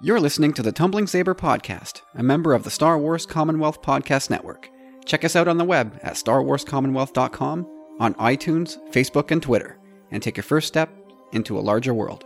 You're listening to the Tumbling Saber Podcast, a member of the Star Wars Commonwealth Podcast Network. Check us out on the web at starwarscommonwealth.com, on iTunes, Facebook, and Twitter, and take your first step into a larger world.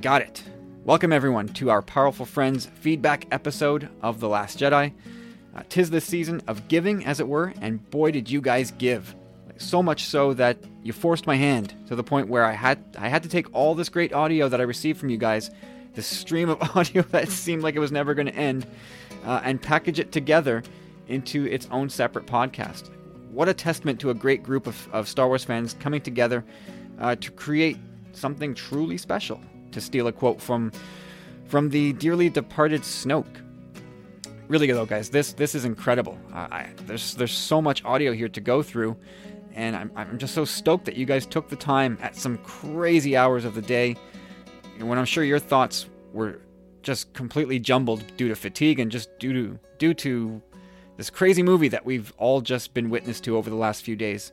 Got it. Welcome, everyone, to our Powerful Friends feedback episode of The Last Jedi. Uh, tis the season of giving, as it were, and boy, did you guys give. So much so that you forced my hand to the point where I had I had to take all this great audio that I received from you guys, this stream of audio that seemed like it was never going to end, uh, and package it together into its own separate podcast. What a testament to a great group of, of Star Wars fans coming together uh, to create something truly special. To steal a quote from from the dearly departed Snoke. Really good though, guys. This this is incredible. Uh, I, there's there's so much audio here to go through, and I'm I'm just so stoked that you guys took the time at some crazy hours of the day, when I'm sure your thoughts were just completely jumbled due to fatigue and just due to due to this crazy movie that we've all just been witness to over the last few days.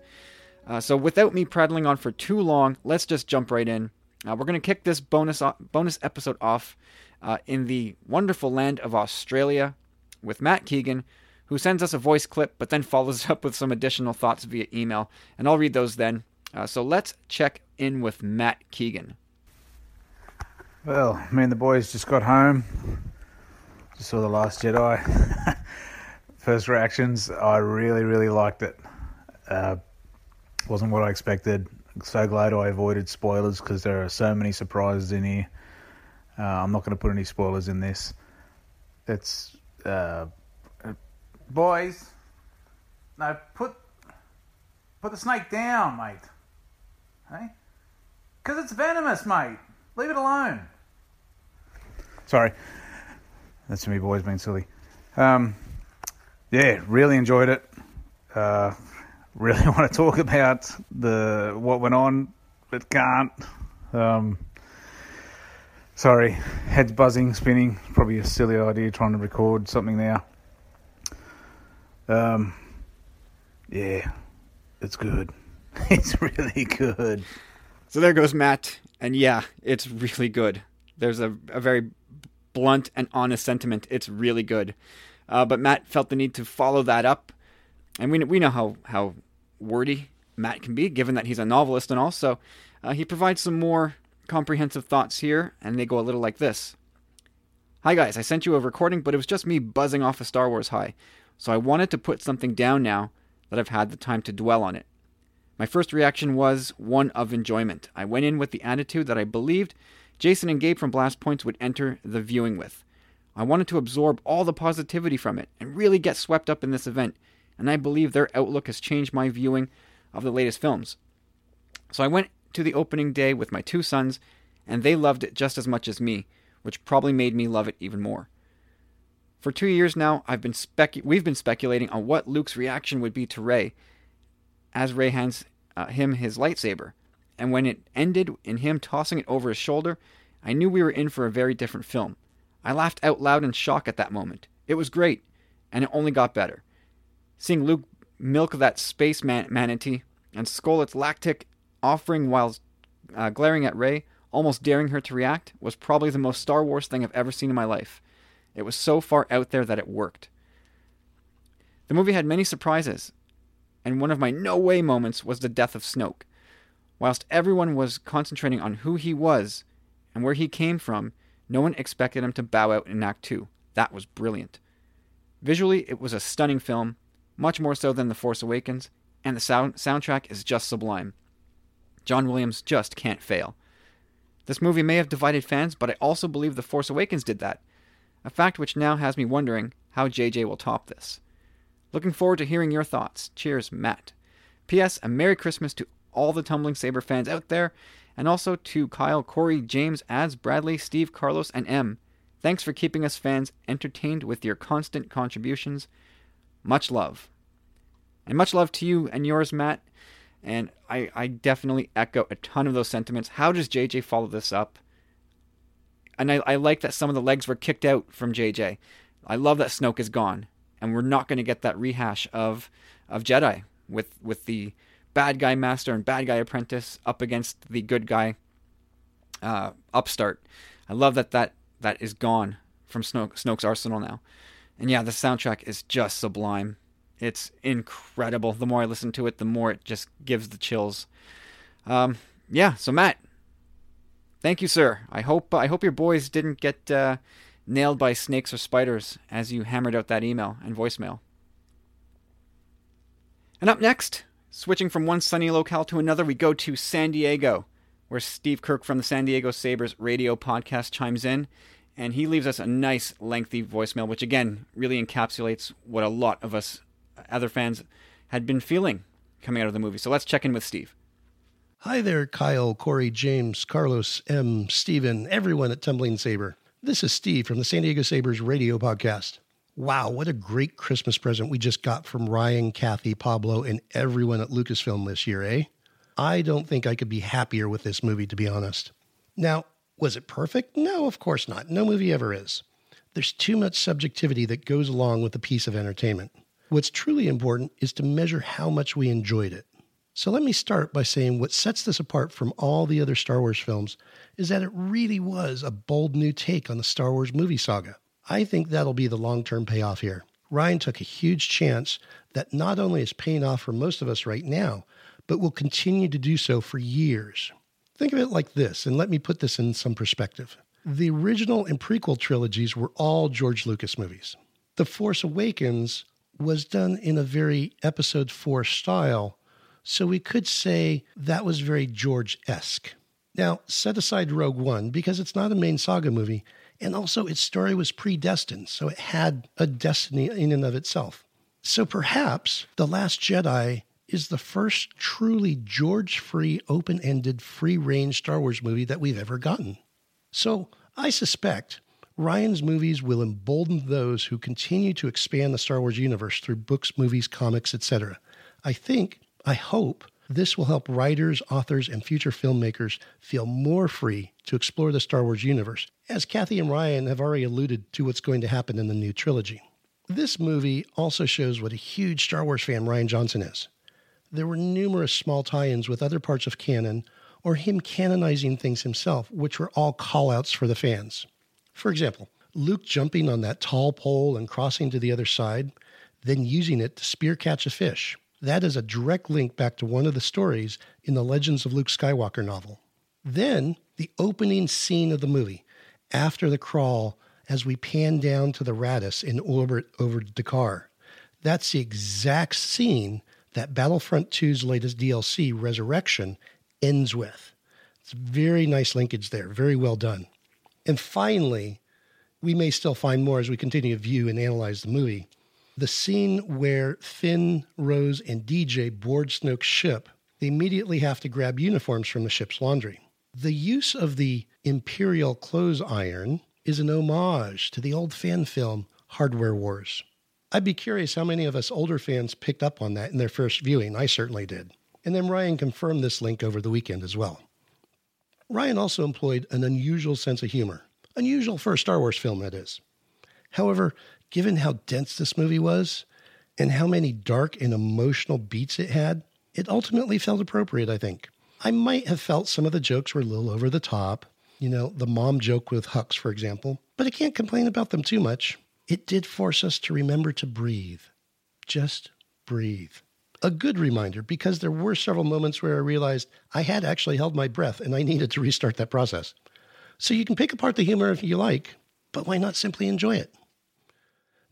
Uh, so without me prattling on for too long, let's just jump right in. Uh, we're going to kick this bonus o- bonus episode off uh, in the wonderful land of Australia with Matt Keegan, who sends us a voice clip, but then follows up with some additional thoughts via email, and I'll read those then. Uh, so let's check in with Matt Keegan. Well, me and the boys just got home. Just saw The Last Jedi. First reactions, I really, really liked it. Uh, wasn't what I expected. So glad I avoided spoilers because there are so many surprises in here. Uh, I'm not going to put any spoilers in this. It's uh, boys. No, put put the snake down, mate. Hey, because it's venomous, mate. Leave it alone. Sorry, that's me, boys, being silly. Um, yeah, really enjoyed it. Uh, really want to talk about the what went on, but can't. Um, sorry, head's buzzing, spinning. Probably a silly idea trying to record something now. Um, yeah, it's good. It's really good. So there goes Matt, and yeah, it's really good. There's a, a very blunt and honest sentiment. It's really good. Uh, but Matt felt the need to follow that up, and we we know how how wordy Matt can be, given that he's a novelist and also uh, he provides some more comprehensive thoughts here, and they go a little like this. Hi guys, I sent you a recording, but it was just me buzzing off a Star Wars high, so I wanted to put something down now that I've had the time to dwell on it. My first reaction was one of enjoyment. I went in with the attitude that I believed Jason and Gabe from Blast Points would enter the viewing with. I wanted to absorb all the positivity from it and really get swept up in this event, and I believe their outlook has changed my viewing of the latest films. So I went to the opening day with my two sons, and they loved it just as much as me, which probably made me love it even more. For two years now, I've been spec- we've been speculating on what Luke's reaction would be to Rey, as Rey hands uh, him his lightsaber. And when it ended in him tossing it over his shoulder, I knew we were in for a very different film. I laughed out loud in shock at that moment. It was great, and it only got better. Seeing Luke milk that space man- manatee and its lactic offering while uh, glaring at Rey, almost daring her to react, was probably the most Star Wars thing I've ever seen in my life. It was so far out there that it worked. The movie had many surprises, and one of my no way moments was the death of Snoke. Whilst everyone was concentrating on who he was and where he came from, no one expected him to bow out in Act 2. That was brilliant. Visually, it was a stunning film, much more so than The Force Awakens, and the sound- soundtrack is just sublime. John Williams just can't fail. This movie may have divided fans, but I also believe The Force Awakens did that, a fact which now has me wondering how JJ will top this. Looking forward to hearing your thoughts. Cheers, Matt. P.S. A Merry Christmas to all the Tumbling Saber fans out there, and also to Kyle, Corey, James, Ads, Bradley, Steve, Carlos, and M. Thanks for keeping us fans entertained with your constant contributions. Much love. And much love to you and yours, Matt. And I, I definitely echo a ton of those sentiments. How does JJ follow this up? And I, I like that some of the legs were kicked out from JJ. I love that Snoke is gone, and we're not going to get that rehash of of Jedi with with the bad guy master and bad guy apprentice up against the good guy uh, upstart. I love that that that is gone from Snoke, Snoke's arsenal now. And yeah, the soundtrack is just sublime. It's incredible. The more I listen to it, the more it just gives the chills. Um, yeah, so Matt, thank you, sir. I hope I hope your boys didn't get uh, nailed by snakes or spiders as you hammered out that email and voicemail. And up next, switching from one sunny locale to another, we go to San Diego, where Steve Kirk from the San Diego Sabres radio podcast chimes in, and he leaves us a nice, lengthy voicemail, which again really encapsulates what a lot of us other fans had been feeling coming out of the movie. So let's check in with Steve. Hi there, Kyle, Corey, James, Carlos, M, Steven, everyone at Tumbling Saber. This is Steve from the San Diego Sabres radio podcast. Wow, what a great Christmas present we just got from Rian, Kathy, Pablo, and everyone at Lucasfilm this year, eh? I don't think I could be happier with this movie, to be honest. Now, was it perfect? No, of course not. No movie ever is. There's too much subjectivity that goes along with a piece of entertainment. What's truly important is to measure how much we enjoyed it. So let me start by saying what sets this apart from all the other Star Wars films is that it really was a bold new take on the Star Wars movie saga. I think that'll be the long term payoff here. Rian took a huge chance that not only is paying off for most of us right now, but will continue to do so for years. Think of it like this, and let me put this in some perspective. The original and prequel trilogies were all George Lucas movies. The Force Awakens was done in a very episode 4 style, so we could say that was very George esque. Now, set aside Rogue One because it's not a main saga movie and also, its story was predestined, so it had a destiny in and of itself. So perhaps The Last Jedi is the first truly George free, open ended, free range Star Wars movie that we've ever gotten. So I suspect Rian's movies will embolden those who continue to expand the Star Wars universe through books, movies, comics, etc. I think, I hope, this will help writers, authors, and future filmmakers feel more free to explore the Star Wars universe, as Kathy and Rian have already alluded to what's going to happen in the new trilogy. This movie also shows what a huge Star Wars fan Rian Johnson is. There were numerous small tie ins with other parts of canon, or him canonizing things himself, which were all call outs for the fans. For example, Luke jumping on that tall pole and crossing to the other side, then using it to spear catch a fish. That is a direct link back to one of the stories in the Legends of Luke Skywalker novel. Then, the opening scene of the movie, after the crawl, as we pan down to the Raddus in orbit over D'Qar. That's the exact scene that Battlefront 2's latest DLC, Resurrection, ends with. It's very nice linkage there, very well done. And finally, we may still find more as we continue to view and analyze the movie. The scene where Finn, Rose, and DJ board Snoke's ship, they immediately have to grab uniforms from the ship's laundry. The use of the Imperial clothes iron is an homage to the old fan film Hardware Wars. I'd be curious how many of us older fans picked up on that in their first viewing. I certainly did. And then Rian confirmed this link over the weekend as well. Rian also employed an unusual sense of humor, unusual for a Star Wars film, that is. However, given how dense this movie was and how many dark and emotional beats it had, it ultimately felt appropriate, I think. I might have felt some of the jokes were a little over the top, you know, the mom joke with Hux, for example, but I can't complain about them too much. It did force us to remember to breathe. Just breathe. A good reminder because there were several moments where I realized I had actually held my breath and I needed to restart that process. So you can pick apart the humor if you like, but why not simply enjoy it?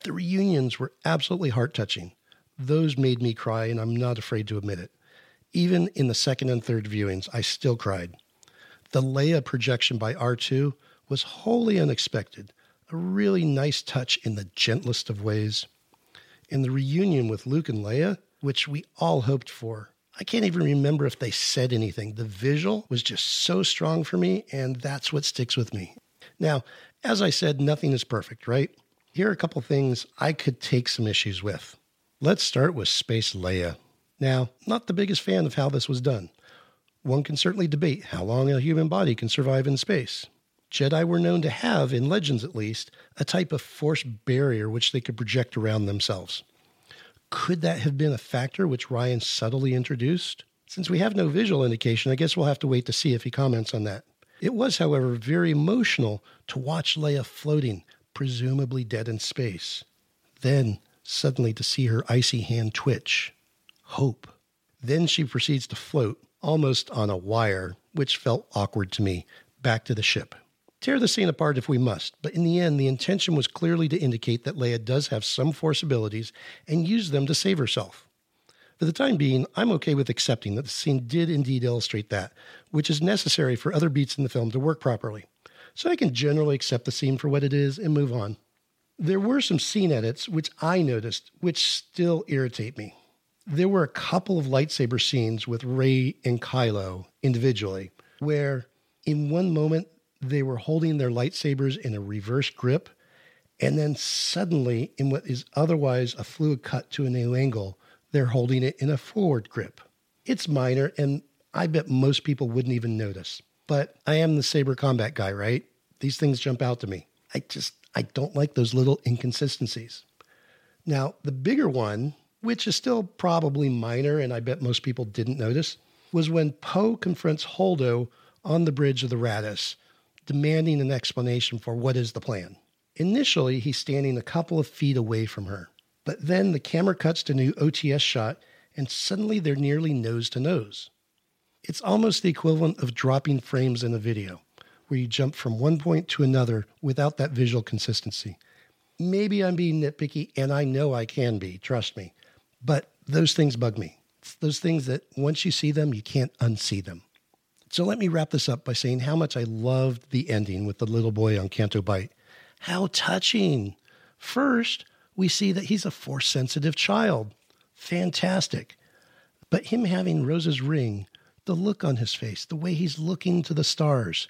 The reunions were absolutely heart touching. Those made me cry, and I'm not afraid to admit it. Even in the second and third viewings, I still cried. The Leia projection by R2 was wholly unexpected, a really nice touch in the gentlest of ways. And the reunion with Luke and Leia, which we all hoped for, I can't even remember if they said anything. The visual was just so strong for me, and that's what sticks with me. Now, as I said, nothing is perfect, right? Here are a couple things I could take some issues with. Let's start with Space Leia. Now, not the biggest fan of how this was done. One can certainly debate how long a human body can survive in space. Jedi were known to have, in legends at least, a type of force barrier which they could project around themselves. Could that have been a factor which Rian subtly introduced? Since we have no visual indication, I guess we'll have to wait to see if he comments on that. It was, however, very emotional to watch Leia floating, presumably dead in space. Then, suddenly, to see her icy hand twitch. Hope. Then she proceeds to float, almost on a wire, which felt awkward to me, back to the ship. Tear the scene apart if we must, but in the end, the intention was clearly to indicate that Leia does have some force abilities and use them to save herself. For the time being, I'm okay with accepting that the scene did indeed illustrate that, which is necessary for other beats in the film to work properly. So I can generally accept the scene for what it is and move on. There were some scene edits which I noticed which still irritate me. There were a couple of lightsaber scenes with Rey and Kylo individually, where in one moment they were holding their lightsabers in a reverse grip, and then suddenly, in what is otherwise a fluid cut to a new angle, they're holding it in a forward grip. It's minor, and I bet most people wouldn't even notice. But I am the saber combat guy, right? These things jump out to me. I just, I don't like those little inconsistencies. Now, the bigger one, which is still probably minor, and I bet most people didn't notice, was when Poe confronts Holdo on the bridge of the Raddus demanding an explanation for what is the plan. Initially, he's standing a couple of feet away from her, but then the camera cuts to new OTS shot, and suddenly they're nearly nose to nose. It's almost the equivalent of dropping frames in a video, where you jump from one point to another without that visual consistency. Maybe I'm being nitpicky, and I know I can be, trust me, but those things bug me. It's those things that once you see them, you can't unsee them. So let me wrap this up by saying how much I loved the ending with the little boy on Canto Bight. How touching. First, we see that he's a force sensitive child. Fantastic. But him having Rose's ring, the look on his face, the way he's looking to the stars,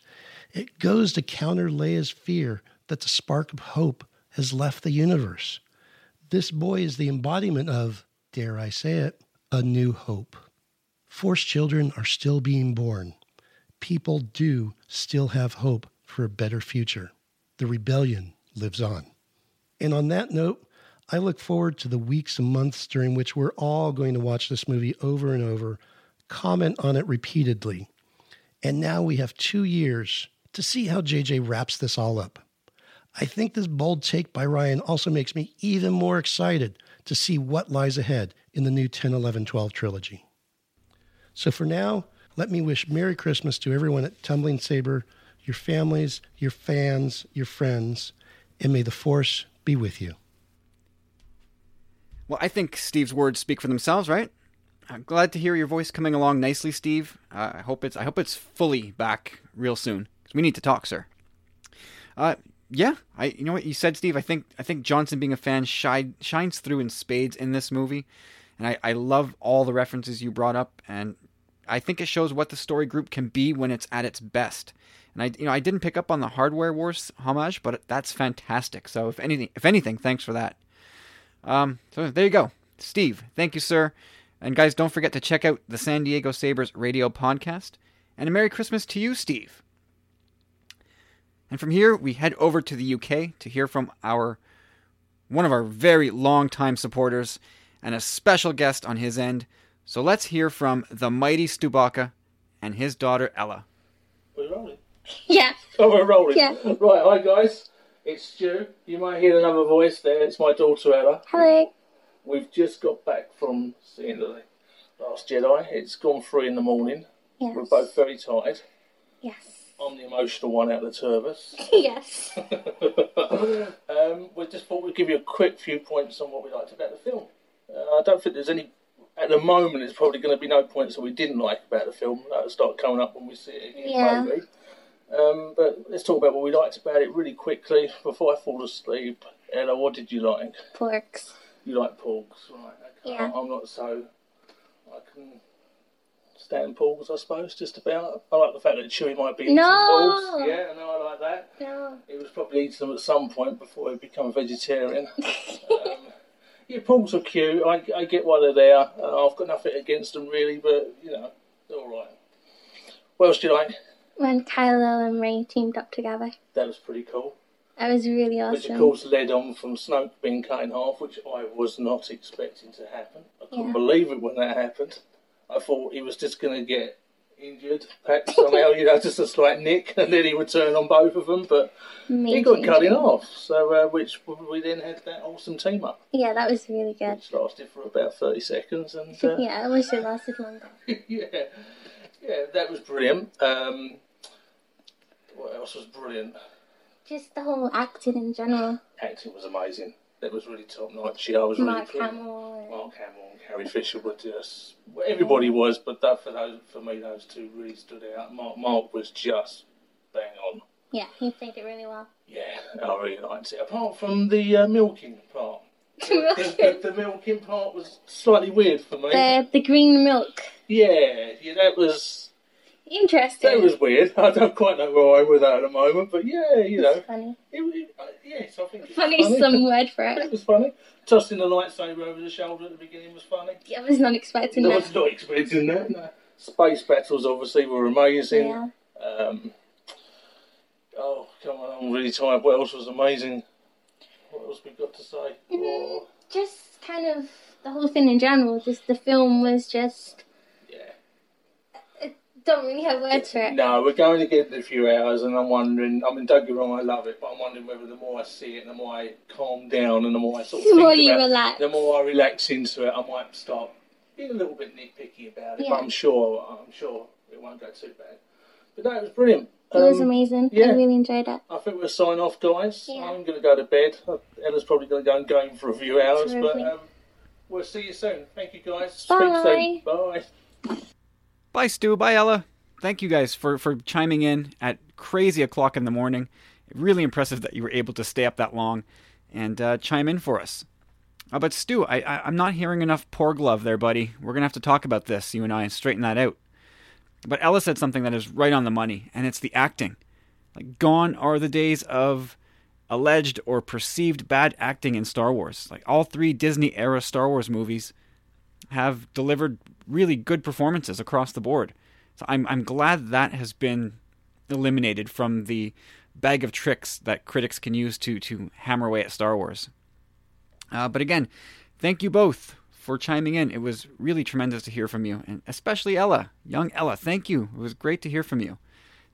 it goes to counter Leia's fear that the spark of hope has left the universe. This boy is the embodiment of, dare I say it, a new hope. Force children are still being born people do still have hope for a better future. The rebellion lives on. And on that note, I look forward to the weeks and months during which we're all going to watch this movie over and over, comment on it repeatedly. And now we have two years to see how JJ wraps this all up. I think this bold take by Rian also makes me even more excited to see what lies ahead in the new 10, 11, 12 trilogy. So for now, let me wish Merry Christmas to everyone at Tumbling Saber, your families, your fans, your friends, and may the Force be with you. Well, I think Steve's words speak for themselves, right? I'm glad to hear your voice coming along nicely, Steve. Uh, I hope it's I hope it's fully back real soon we need to talk, sir. Uh, yeah, I you know what you said, Steve. I think I think Johnson being a fan shine, shines through in spades in this movie, and I, I love all the references you brought up. And I think it shows what the story group can be when it's at its best. And I, you know, I didn't pick up on the Hardware Wars homage, but that's fantastic. So if anything, if anything, thanks for that. Um, so there you go, Steve. Thank you, sir. And guys, don't forget to check out the San Diego Sabres radio podcast. And a Merry Christmas to you, Steve. And from here, we head over to the UK to hear from our one of our very long time supporters and a special guest on his end, so let's hear from the mighty Stubaka and his daughter Ella. We're rolling. Yeah. Oh, we're rolling. Yeah. Right, hi guys. It's Stu. You might hear another voice there. It's my daughter Ella. Hello. We've just got back from seeing the Last Jedi. It's gone three in the morning. Yes. We're both very tired. Yes. I'm the emotional one out of the two of us. yes. um, we just thought we'd give you a quick few points on what we liked about the film. Uh, I don't think there's any at the moment, it's probably going to be no points that we didn't like about the film. That'll start coming up when we see it again, Yeah. maybe. Um, but let's talk about what we liked about it really quickly before I fall asleep. Ella, what did you like? Porgs. You like porks, right? Okay. Yeah. I'm not so. I can stand porgs, I suppose, just about. I like the fact that Chewie might be eating No. porgs. Yeah, no, I like that. No. He was probably eating them at some point before he became a vegetarian. um, Yeah, Porgs are cute. I, I get why they're there. Uh, I've got nothing against them really, but you know, they're all right. What else do you like? When Kylo and Rey teamed up together. That was pretty cool. That was really awesome. Which of course led on from Snoke being cut in half, which I was not expecting to happen. I couldn't Yeah. believe it when that happened. I thought he was just going to get injured, perhaps somehow, you know, just a slight nick, and then he would turn on both of them. But he got Amazing. cut in half, so uh, which we then had that awesome team up, Yeah, that was really good. which lasted for about thirty seconds, and uh, Yeah, I wish it lasted longer. yeah, yeah, that was brilliant. Um, what else was brilliant? Just the whole acting in general. Acting was amazing. That was really top notch. Yeah, I was really Mark pleased. Hamill. Mark Hamill and Carrie Fisher were just well, everybody was, but that for those for me those two really stood out. Mark Mark was just bang on. Yeah, he played it really well. Yeah, I really liked it. Apart from the uh, milking part, the, the, the milking part was slightly weird for me. The the green milk. Yeah, yeah, that was Interesting. that was weird. I don't quite know where I'm with that at the moment, but yeah, you know, It's funny. it, it, uh, yes, I think was Funny funny. is some word for It it. was funny. Tossing the lightsaber over the shoulder at the beginning was funny. Yeah, I was not expecting I that. was not expecting that. No. Space battles obviously were amazing. Yeah. Um, oh, come on, I'm really tired. What else was amazing? What else we got to say? Mm. Oh, Just kind of the whole thing in general. Just the film was just. Yeah. Don't really have words for it. No, we're going to get in a few hours, and I'm wondering. I mean, don't get me wrong, I love it, but I'm wondering whether the more I see it, and the more I calm down, and the more I sort of The more you about, relax. the more I relax into it, I might start being a little bit nitpicky about it. But I'm sure, I'm sure it won't go too bad. But no, it was brilliant. It was Um, amazing. yeah. I really enjoyed it. I think we'll sign off, guys. Yeah. I'm going to go to bed. Ella's probably going to go and game for a few hours, but um, we'll see you soon. Thank you, guys. Bye. Speak soon. Bye. Bye, Stu. Bye, Ella. Thank you guys for, for chiming in at crazy o'clock in the morning. Really impressive that you were able to stay up that long and uh, chime in for us. Uh, but Stu, I, I, I'm not hearing enough porg love there, buddy. We're gonna have to talk about this, you and I, and straighten that out. But Ella said something that is right on the money, and it's the acting. Like, gone are the days of alleged or perceived bad acting in Star Wars. Like, all three Disney era Star Wars movies have delivered really good performances across the board. So I'm I'm glad that has been eliminated from the bag of tricks that critics can use to to hammer away at Star Wars. Uh, but again, thank you both for chiming in. It was really tremendous to hear from you, and especially Ella, young Ella. Thank you. It was great to hear from you.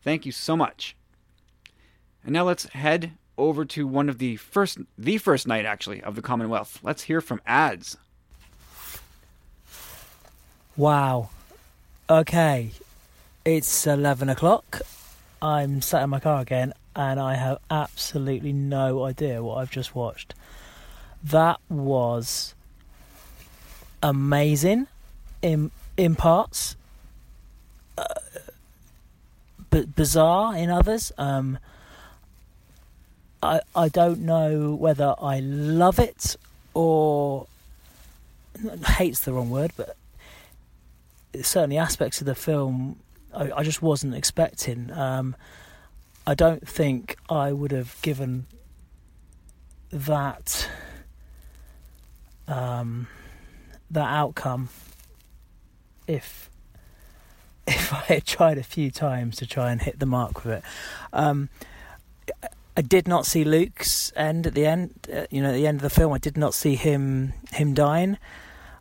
Thank you so much. And now let's head over to one of the first, the first night actually of the Commonwealth. Let's hear from Ads. Wow. Okay. It's 11 o'clock. I'm sat in my car again and I have absolutely no idea what I've just watched. That was amazing in in parts, uh, but bizarre in others. Um, I I don't know whether I love it or hate's the wrong word, but certainly aspects of the film I, I just wasn't expecting. Um, I don't think I would have given that um, that outcome if if I had tried a few times to try and hit the mark with it. Um, I did not see Luke's end at the end. Uh, you know, at the end of the film, I did not see him him dying.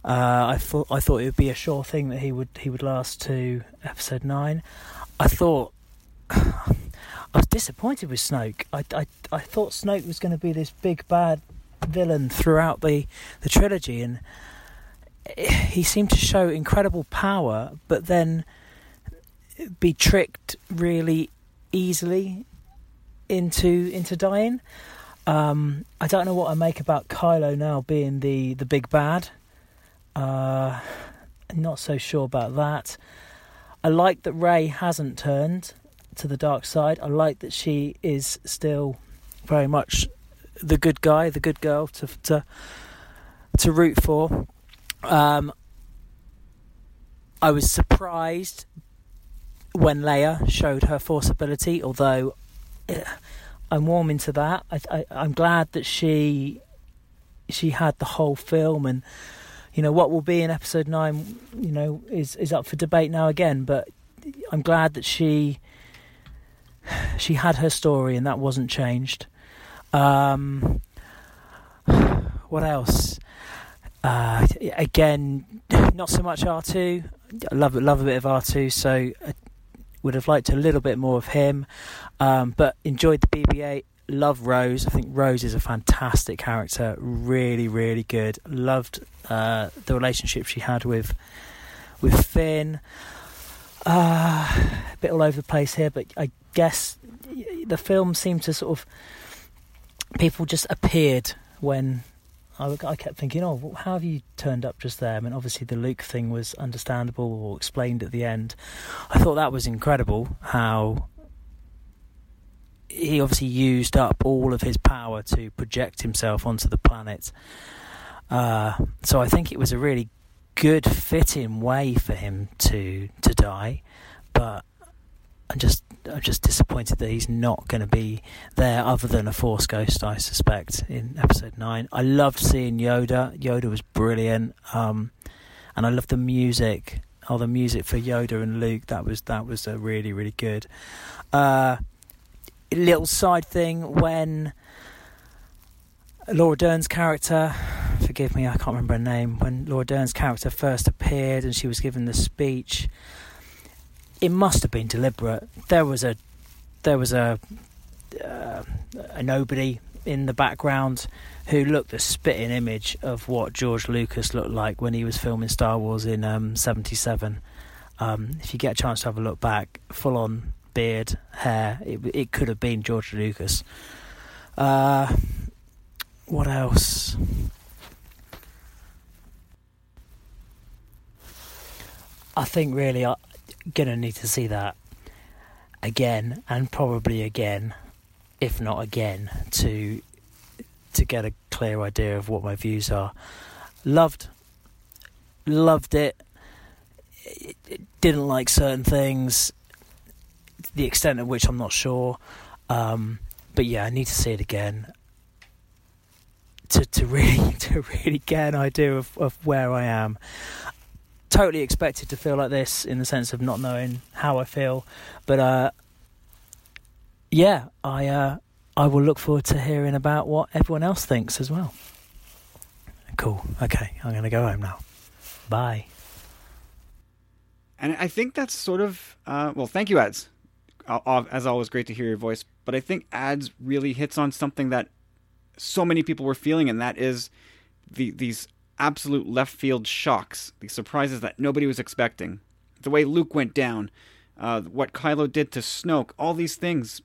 Uh, I thought I thought it would be a sure thing that he would he would last to episode nine. I thought I was disappointed with Snoke. I, I, I thought Snoke was going to be this big bad villain throughout the the trilogy, and he seemed to show incredible power, but then be tricked really easily into into dying. Um, I don't know what I make about Kylo now being the the big bad. Uh, not so sure about that. I like that Rey hasn't turned to the dark side. I like that she is still very much the good guy, the good girl to to to root for. Um, I was surprised when Leia showed her force ability, although I'm warming to that. I, I, I'm glad that she she had the whole film, and you know what will be in episode nine. You know is is up for debate now again, but I'm glad that she she had her story and that wasn't changed. Um, what else? Uh, again, not so much R two. I love love a bit of R two, so I would have liked a little bit more of him. Um, but enjoyed the BB-8. Love Rose. I think Rose is a fantastic character. Really, really good. Loved uh, the relationship she had with with Finn. Uh, a bit all over the place here, but I guess the film seemed to sort of people just appeared when I, I kept thinking, oh, how have you turned up just there? I mean, obviously the Luke thing was understandable or explained at the end. I thought that was incredible how he obviously used up all of his power to project himself onto the planet. Uh, so I think it was a really good fitting way for him to to die, but I'm just I'm just disappointed that he's not going to be there other than a Force ghost. I suspect in Episode Nine. I loved seeing Yoda. Yoda was brilliant, um, and I loved the music. Oh, the music for Yoda and Luke. That was that was uh, really really good. Uh, little side thing when Laura Dern's character, forgive me, I can't remember her name, when Laura Dern's character first appeared and she was given the speech it must have been deliberate. There was a there was a uh, a nobody in the background who looked a spitting image of what George Lucas looked like when he was filming Star Wars in um, '77. Um, if you get a chance to have a look back, full on beard, hair, it, it could have been George Lucas. Uh, what else? I think really, I'm gonna need to see that again and probably again, if not again, to to get a clear idea of what my views are. Loved, loved it. Didn't like certain things. The extent of which I'm not sure. Um, but yeah, I need to see it again to to really to really get an idea of, of where I am totally expected to feel like this in the sense of not knowing how I feel. But uh, yeah, I uh, I will look forward to hearing about what everyone else thinks as well. Cool. Okay, I'm going to go home now. Bye. And I think that's sort of uh, well. Thank you, Ads. As always, great to hear your voice. But I think Ads really hits on something that so many people were feeling, and that is the these absolute left field shocks, the surprises that nobody was expecting. The way Luke went down, uh, what Kylo did to Snoke, all these things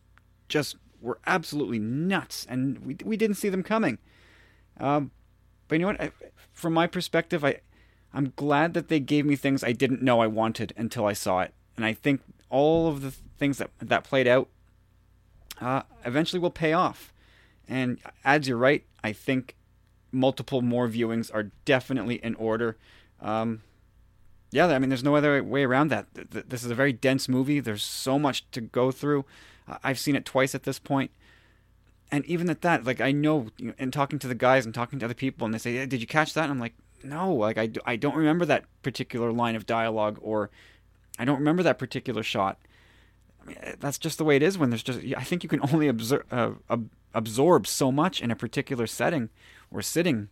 just were absolutely nuts, and we, we didn't see them coming. Um, but you know what? I, from my perspective, I, I'm glad that they gave me things I didn't know I wanted until I saw it. And I think all of the things that, that played out uh, eventually will pay off. And as you're right, I think multiple more viewings are definitely in order. Um, yeah, I mean, there's no other way around that. This is a very dense movie. There's so much to go through. I've seen it twice at this point, and even at that, like I know, and talking to the guys and talking to other people, and they say, "Did you catch that?" And I'm like, "No, like I, I don't remember that particular line of dialogue, or I don't remember that particular shot." I mean, that's just the way it is when there's just. I think you can only absorb uh, absorb so much in a particular setting we're sitting.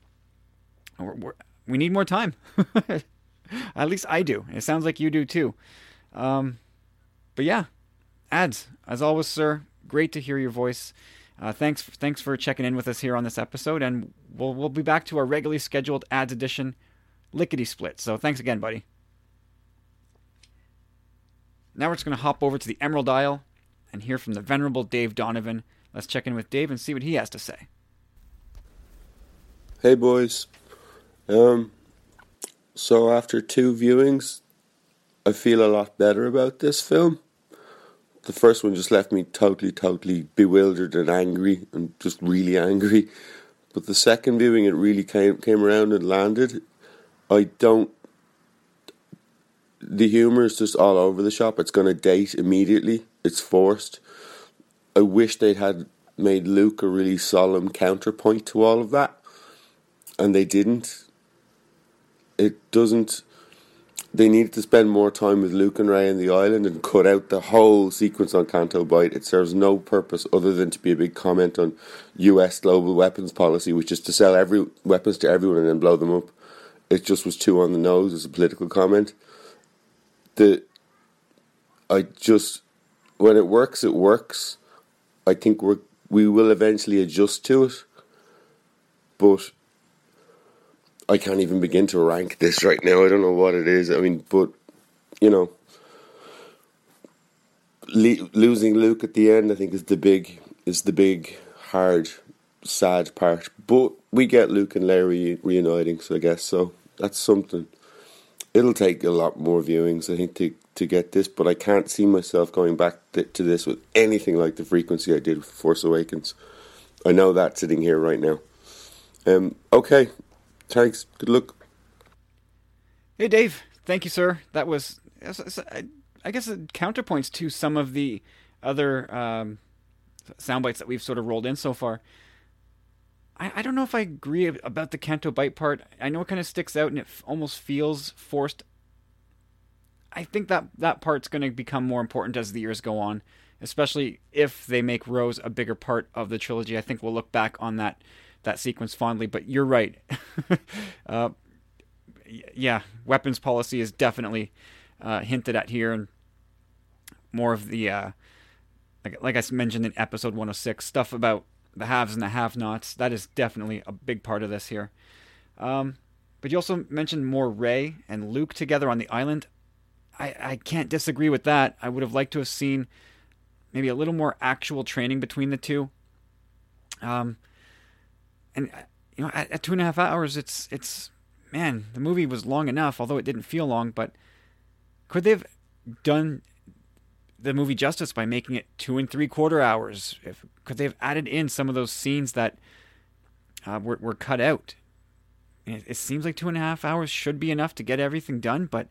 We need more time. At least I do. It sounds like you do too. Um, but yeah, Ads as always, sir. Great to hear your voice. Uh, thanks, thanks for checking in with us here on this episode, and we'll we'll be back to our regularly scheduled ads edition, lickety split. So thanks again, buddy. Now we're just gonna hop over to the Emerald Isle and hear from the venerable Dave Donovan. Let's check in with Dave and see what he has to say. Hey boys. Um so after two viewings I feel a lot better about this film. The first one just left me totally totally bewildered and angry and just really angry. But the second viewing it really came came around and landed. I don't the humor is just all over the shop. It's going to date immediately. It's forced. I wish they'd had made Luke a really solemn counterpoint to all of that and they didn't. It doesn't. They needed to spend more time with Luke and Rey in the island and cut out the whole sequence on Canto Bight. It serves no purpose other than to be a big comment on U.S. global weapons policy, which is to sell every weapons to everyone and then blow them up. It just was too on the nose as a political comment. The I just when it works, it works. I think we we will eventually adjust to it, but I can't even begin to rank this right now. I don't know what it is. I mean, but you know, le- losing Luke at the end, I think, is the big is the big hard, sad part. But we get Luke and Larry reuniting, so I guess so. That's something. It'll take a lot more viewings, I think, to to get this. But I can't see myself going back to this with anything like the frequency I did with Force Awakens. I know that sitting here right now. Um, okay, Thanks. Good luck. Hey, Dave. Thank you, sir. That was, I guess, it counterpoints to some of the other um, sound bites that we've sort of rolled in so far. I, I don't know if I agree about the Canto Bight part. I know it kind of sticks out and it f- almost feels forced. I think that that part's going to become more important as the years go on, especially if they make Rose a bigger part of the trilogy. I think we'll look back on that that sequence fondly, but you're right. uh, yeah, weapons policy is definitely uh, hinted at here, and more of the uh, like, like I mentioned in episode 106, stuff about the haves and the have-nots. That is definitely a big part of this here. Um, but you also mentioned more Rey and Luke together on the island. I, I can't disagree with that. I would have liked to have seen maybe a little more actual training between the two. Um, and uh, you know, at, at, two and a half hours, it's it's man, the movie was long enough, although it didn't feel long. But could they have done the movie justice by making it two and three quarter hours? If could they have added in some of those scenes that uh, were were cut out? It, it seems like two and a half hours should be enough to get everything done, but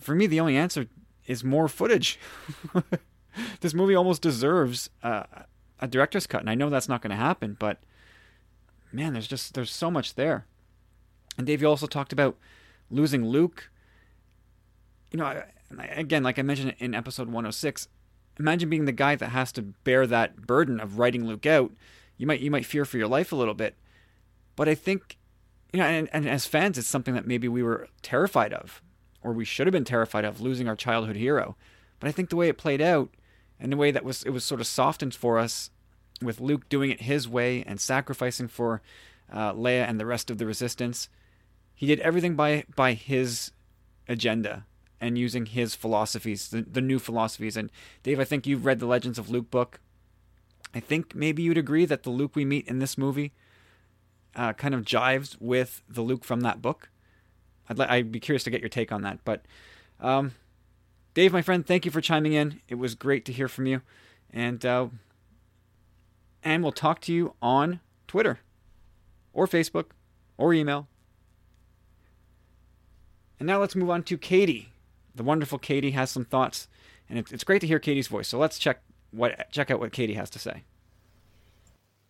for me, the only answer is more footage. this movie almost deserves uh, a director's cut, and I know that's not going to happen, but man, there's just there's so much there. And Dave, you also talked about losing Luke. You know, again, like I mentioned in episode 106, imagine being the guy that has to bear that burden of writing Luke out. You might you might fear for your life a little bit, but I think, you know, and, and as fans, it's something that maybe we were terrified of, or we should have been terrified of losing our childhood hero. But I think the way it played out, and the way that was it was sort of softened for us with Luke doing it his way and sacrificing for uh, Leia and the rest of the Resistance. He did everything by by his agenda and using his philosophies, the, the new philosophies. And Dave, I think you've read the Legends of Luke book. I think maybe you'd agree that the Luke we meet in this movie uh, kind of jives with the Luke from that book. I'd, li- I'd be curious to get your take on that. But um, Dave, my friend, thank you for chiming in. It was great to hear from you. And uh, and we'll talk to you on Twitter or Facebook or email. And now let's move on to Katie. The wonderful Katie has some thoughts, and it's great to hear Katie's voice. So let's check what check out what Katie has to say.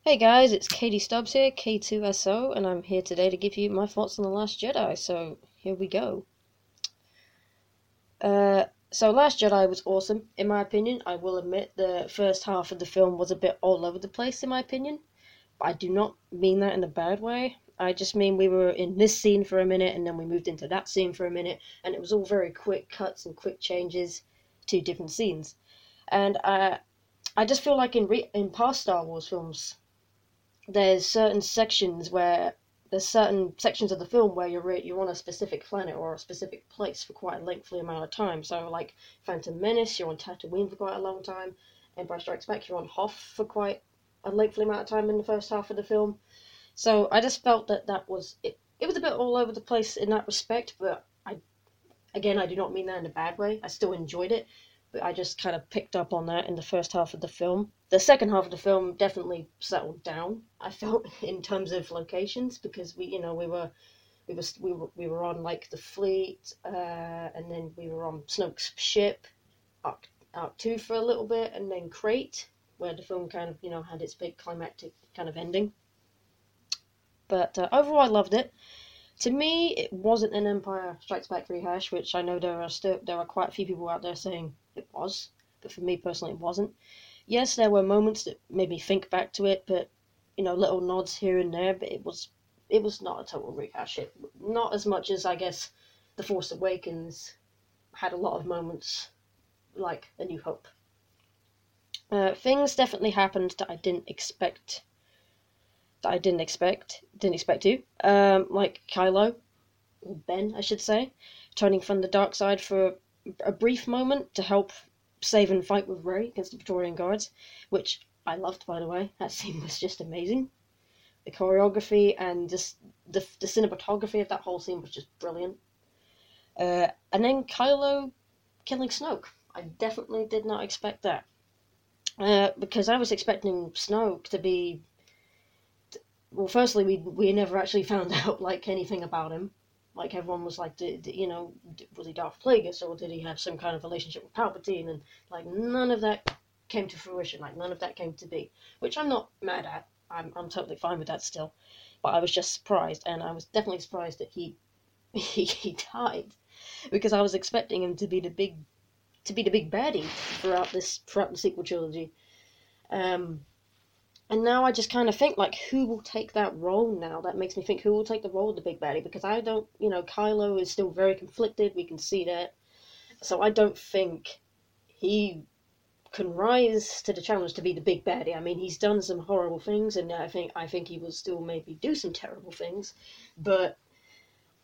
Hey guys, it's Katie Stubbs here, K2SO, and I'm here today to give you my thoughts on The Last Jedi. So here we go. Uh, so Last Jedi was awesome, in my opinion. I will admit the first half of the film was a bit all over the place, in my opinion. But I do not mean that in a bad way. I just mean we were in this scene for a minute and then we moved into that scene for a minute, and it was all very quick cuts and quick changes to different scenes. And I, I just feel like in re- in past Star Wars films, there's certain sections where there's certain sections of the film where you're you're on a specific planet or a specific place for quite a lengthy amount of time. So like Phantom Menace, you're on Tatooine for quite a long time. Empire Strikes Back, you're on Hoth for quite a lengthy amount of time in the first half of the film. So I just felt that that was it. It was a bit all over the place in that respect, but I, again, I do not mean that in a bad way. I still enjoyed it, but I just kind of picked up on that in the first half of the film. The second half of the film definitely settled down. I felt in terms of locations because we, you know, we were. We were, we were we were on like the fleet, uh, and then we were on Snoke's ship, Arc, Arc Two for a little bit, and then Crait, where the film kind of you know had its big climactic kind of ending. But uh, overall, I loved it. To me, it wasn't an Empire Strikes Back rehash, which I know there are still there are quite a few people out there saying it was, but for me personally, it wasn't. Yes, there were moments that made me think back to it, but you know, little nods here and there. But it was it was not a total rehash. It not as much as I guess The Force Awakens had a lot of moments like A New Hope. Uh, things definitely happened that I didn't expect. That I didn't expect, didn't expect to. Um, like Kylo, or Ben, I should say, turning from the dark side for a brief moment to help save and fight with Rey against the Praetorian Guards, which I loved, by the way. That scene was just amazing. The choreography and just the the cinematography of that whole scene was just brilliant. Uh, and then Kylo killing Snoke. I definitely did not expect that. Uh, because I was expecting Snoke to be. Well, firstly, we we never actually found out like anything about him. Like everyone was like, did, you know, was he Darth Plagueis or did he have some kind of relationship with Palpatine? And like none of that came to fruition. Like none of that came to be, which I'm not mad at. I'm I'm totally fine with that still. But I was just surprised, and I was definitely surprised that he he, he died because I was expecting him to be the big to be the big baddie throughout this throughout the sequel trilogy. Um, and now I just kind of think like, who will take that role now? That makes me think who will take the role of the big baddie because I don't, you know, Kylo is still very conflicted. We can see that, so I don't think he can rise to the challenge to be the big baddie. I mean, he's done some horrible things, and I think I think he will still maybe do some terrible things, but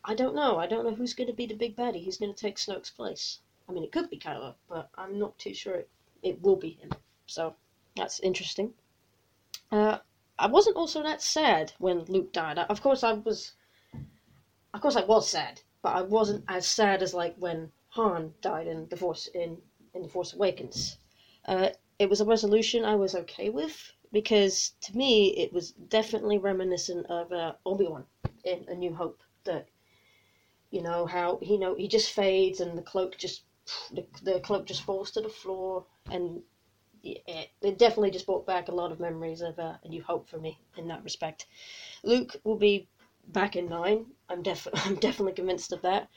I don't know. I don't know who's going to be the big baddie. Who's going to take Snoke's place? I mean, it could be Kylo, but I'm not too sure it, it will be him. So that's interesting. Uh, I wasn't also that sad when Luke died. Of course, I was. Of course, I was sad, but I wasn't as sad as like when Han died in the Force in in the Force Awakens. Uh, it was a resolution I was okay with because to me it was definitely reminiscent of uh, Obi Wan in A New Hope. That you know how you know he just fades and the cloak just the, the cloak just falls to the floor, and it, it definitely just brought back a lot of memories of uh, a new hope for me in that respect. Luke will be back in nine. I'm def- I'm definitely convinced of that,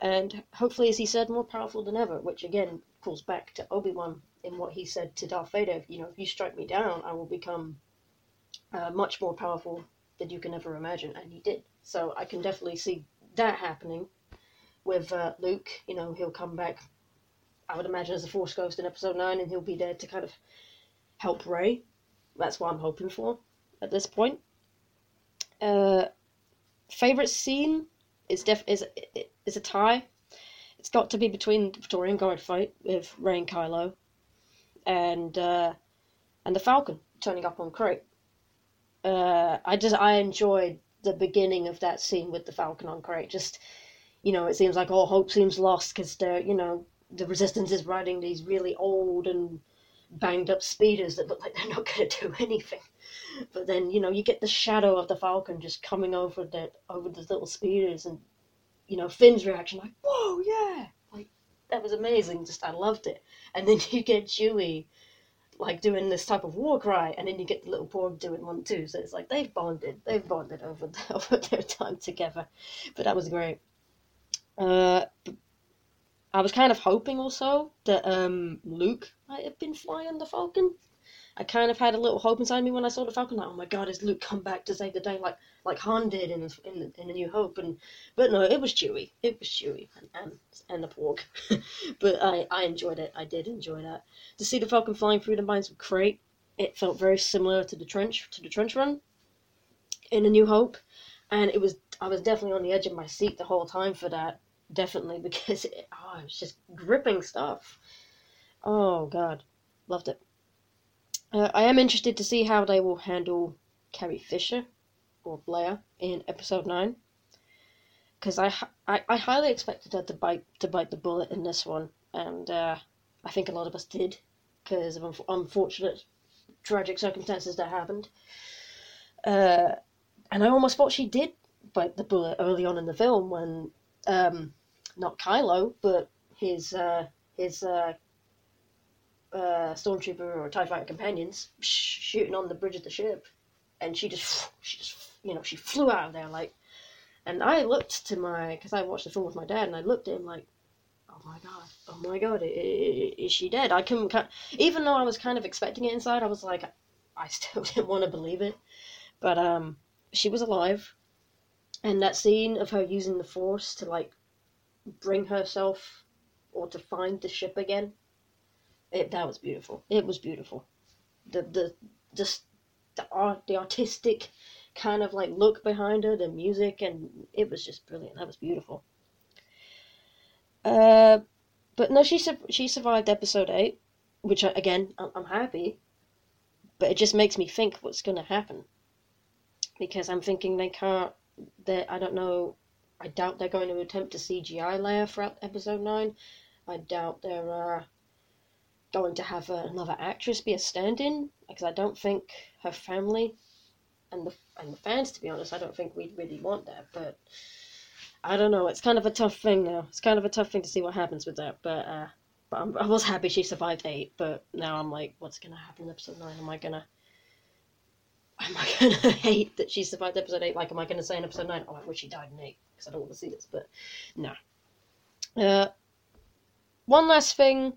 and hopefully, as he said, more powerful than ever. Which again calls back to Obi Wan in what he said to Darth Vader. You know, if you strike me down, I will become uh, much more powerful than you can ever imagine, and he did. So I can definitely see that happening with uh, Luke. You know, he'll come back. I would imagine as a Force Ghost in Episode Nine, and he'll be there to kind of help Rey. That's what I'm hoping for at this point. Uh, favorite scene is def is is a tie. It's got to be between the Praetorian Guard fight with Rey and Kylo, and uh, and the Falcon turning up on Crait. Uh, I just I enjoyed the beginning of that scene with the Falcon on Crait. Just you know, it seems like all hope seems lost because they're, you know, the resistance is riding these really old and banged up speeders that look like they're not going to do anything. But then, you know, you get the shadow of the Falcon just coming over the over the little speeders, and you know, Finn's reaction like, "Whoa, yeah!" Like that was amazing. Just I loved it. And then you get Chewie like doing this type of war cry, and then you get the little Porg doing one too. So it's like they've bonded, they've bonded over over their time together. But that was great. Uh, I was kind of hoping also that um, Luke might have been flying the Falcon. I kind of had a little hope inside me when I saw the Falcon. Like, oh my God, is Luke come back to save the day like like Han did in in, in A New Hope? And but no, it was Chewie. It was Chewie and and, and the Porg. but I I enjoyed it. I did enjoy that. To see the Falcon flying through the mines of Crait, it felt very similar to the trench to the trench run in A New Hope, and it was I was definitely on the edge of my seat the whole time for that definitely because it, oh, it was just gripping stuff. Oh god, loved it. Uh, I am interested to see how they will handle Carrie Fisher or Blair in episode nine, because I, I I highly expected her to bite to bite the bullet in this one, and uh, I think a lot of us did because of un- unfortunate, tragic circumstances that happened. Uh, and I almost thought she did bite the bullet early on in the film when um, not Kylo, but his uh, his uh, uh, stormtrooper or Tie Fighter companions shooting on the bridge of the ship, and she just she just you know, she flew out of there like. And I looked to my, because I watched the film with my dad, and I looked at him like, oh my god, oh my god, is she dead? I couldn't, even though I was kind of expecting it inside, I was like, I still didn't want to believe it. But um, she was alive, and that scene of her using the force to like bring herself or to find the ship again, it that was beautiful. It was beautiful. The the just the art, the artistic kind of like look behind her, the music, and it was just brilliant. That was beautiful. Uh, but no, she she survived episode eight, which again I'm happy, but it just makes me think what's going to happen because I'm thinking they can't. That I don't know. I doubt they're going to attempt a CGI layer throughout episode nine. I doubt they're uh, going to have another actress be a stand-in because I don't think her family and the and the fans, to be honest, I don't think we'd really want that. But I don't know. It's kind of a tough thing now. It's kind of a tough thing to see what happens with that. But uh, but I'm, i was happy she survived eight. But now I'm like, what's gonna happen in episode nine? Am I gonna am I gonna hate that she survived episode eight? Like, am I gonna say in episode nine, oh, I wish she died in eight because I don't want to see this? But no. Uh, one last thing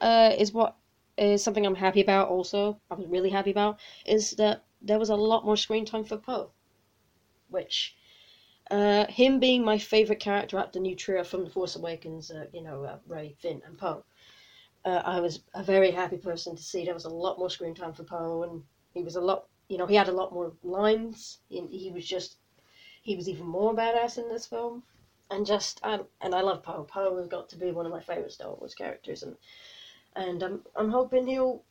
uh, is what is something I'm happy about. Also, I was really happy about is that there was a lot more screen time for Poe, which uh, him being my favorite character at the new trio from The Force Awakens, uh, you know, uh, Rey, Finn, and Poe. Uh, I was a very happy person to see there was a lot more screen time for Poe, and he was a lot, you know, he had a lot more lines. He, he was just, he was even more badass in this film, and just, I, and I love Poe. Poe has got to be one of my favorite Star Wars characters, and and I'm I'm hoping he'll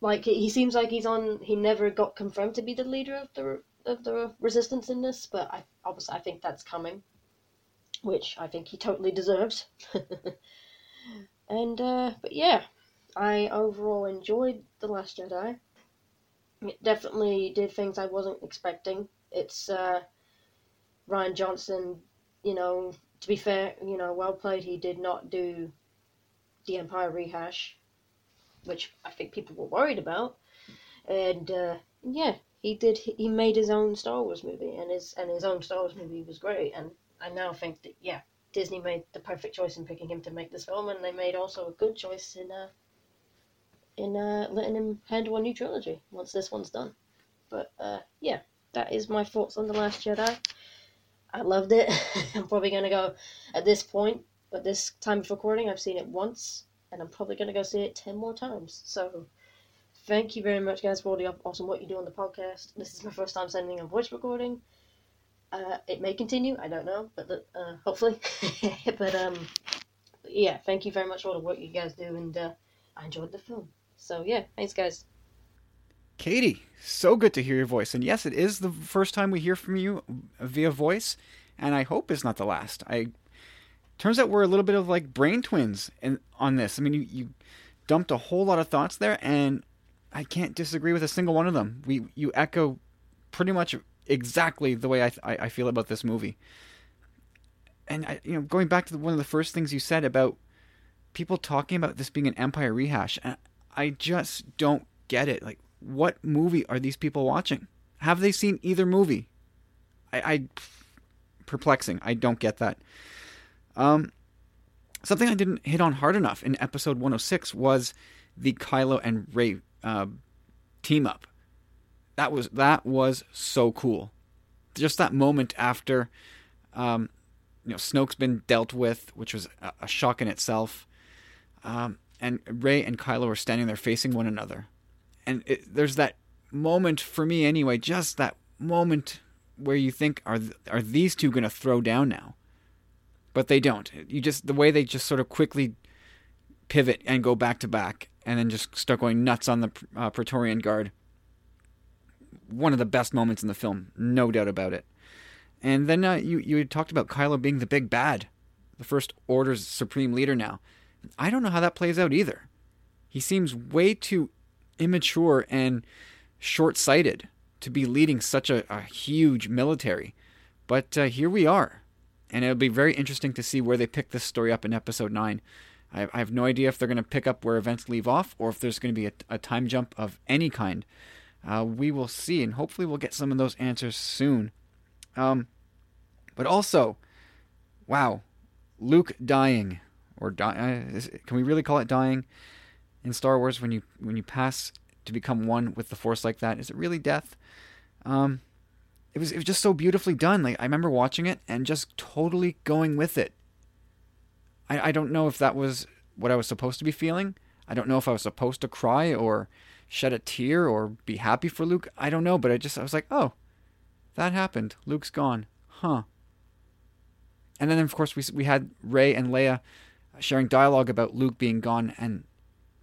like he seems like he's on. He never got confirmed to be the leader of the of the resistance in this, but I obviously I think that's coming, which I think he totally deserves. and uh, but yeah, I overall enjoyed the Last Jedi. It definitely did things I wasn't expecting. It's uh, Rian Johnson, you know. To be fair, you know, well played. He did not do the Empire rehash which I think people were worried about. And uh, yeah, he did. He made his own Star Wars movie, and his and his own Star Wars movie was great. And I now think that yeah, Disney made the perfect choice in picking him to make this film, and they made also a good choice in uh, in uh, letting him handle a new trilogy once this one's done. But uh, yeah, that is my thoughts on the Last Jedi. I loved it. I'm probably gonna go at this point, but this time of recording. I've seen it once and I'm probably to go see it 10 more times. So, thank you very much, guys, for all the awesome work you do on the podcast. This is my first time sending a voice recording. Uh, it may continue, I don't know, but uh, hopefully. but, um, yeah, thank you very much for all the work you guys do, and uh, I enjoyed the film. So, yeah, thanks, guys. Katie, so good to hear your voice. And yes, it is the first time we hear from you via voice, and I hope it's not the last. I turns out we're a little bit of like brain twins in, on this. I mean, you, you dumped a whole lot of thoughts there, and I can't disagree with a single one of them. We you echo pretty much exactly the way I I, I feel about this movie. And I, you know, going back to the, one of the first things you said about people talking about this being an Empire rehash, I just don't get it. Like, what movie are these people watching? Have they seen either movie? I, I perplexing. I don't get that. Um, something I didn't hit on hard enough in episode 106 was the Kylo and Rey uh, team up. That was that was so cool. Just that moment after, um, you know, Snoke's been dealt with, which was a, a shock in itself. Um, and Rey and Kylo are standing there facing one another, and it, there's that moment for me anyway. Just that moment where you think, are are these two going to throw down now? but they don't. You just the way they just sort of quickly pivot and go back to back, and then just start going nuts on the uh, Praetorian Guard. One of the best moments in the film, no doubt about it. And then uh, you you talked about Kylo being the big bad, the First Order's supreme leader now. I don't know how that plays out either. He seems way too immature and short-sighted to be leading such a, a huge military. But uh, here we are and it'll be very interesting to see where they pick this story up in episode 9. I, I have no idea if they're going to pick up where events leave off or if there's going to be a, a time jump of any kind. Uh, we will see, and hopefully we'll get some of those answers soon. Um, but also, wow, Luke dying, or die, uh, is, can we really call it dying in Star Wars when you when you pass to become one with the Force like that? Is it really death? Um, it was it was just so beautifully done. Like I remember watching it and just totally going with it. I, I don't know if that was what I was supposed to be feeling. I don't know if I was supposed to cry or shed a tear or be happy for Luke. I don't know, but I just I was like, oh, that happened. Luke's gone, huh? And then of course we we had Rey and Leia sharing dialogue about Luke being gone and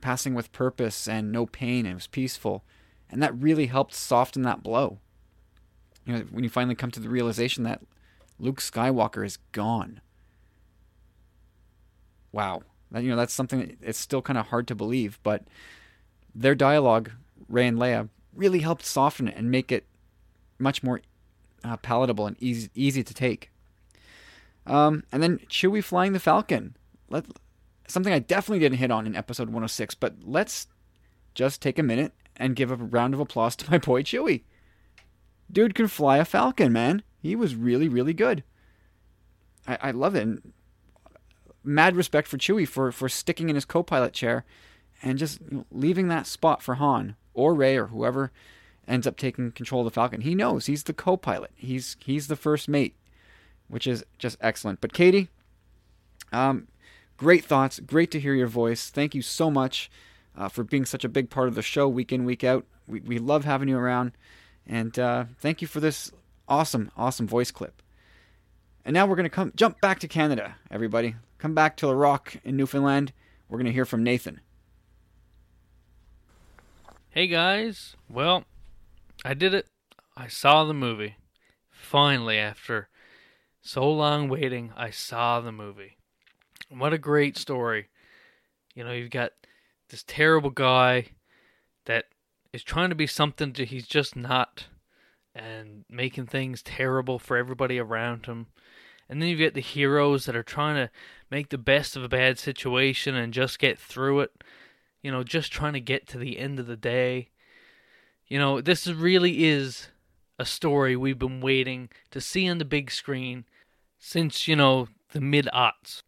passing with purpose and no pain. And it was peaceful, and that really helped soften that blow. You know, when you finally come to the realization that Luke Skywalker is gone. Wow, that, you know that's something that it's still kind of hard to believe, but their dialogue, Rey and Leia, really helped soften it and make it much more uh, palatable and easy easy to take. Um, and then Chewie flying the Falcon. Let something I definitely didn't hit on in episode 106, but let's just take a minute and give a round of applause to my boy Chewie. Dude can fly a Falcon, man. He was really, really good. I, I love it. And mad respect for Chewie for, for sticking in his co pilot chair and just leaving that spot for Han or Rey or whoever ends up taking control of the Falcon. He knows he's the co-pilot. He's he's the first mate, which is just excellent. But Katie, um, great thoughts. Great to hear your voice. Thank you so much uh, for being such a big part of the show week in week out. We we love having you around, and uh, thank you for this awesome awesome voice clip. And now we're gonna come jump back to Canada, everybody. Come back to the Rock in Newfoundland. We're gonna hear from Nathan. Hey guys, well, I did it. I saw the movie. Finally, after so long waiting, I saw the movie. What a great story. You know, you've got this terrible guy that is trying to be something that he's just not and making things terrible for everybody around him. And then you get the heroes that are trying to make the best of a bad situation and just get through it you know, just trying to get to the end of the day. You know, this really is a story we've been waiting to see on the big screen since, you know, the mid aughts.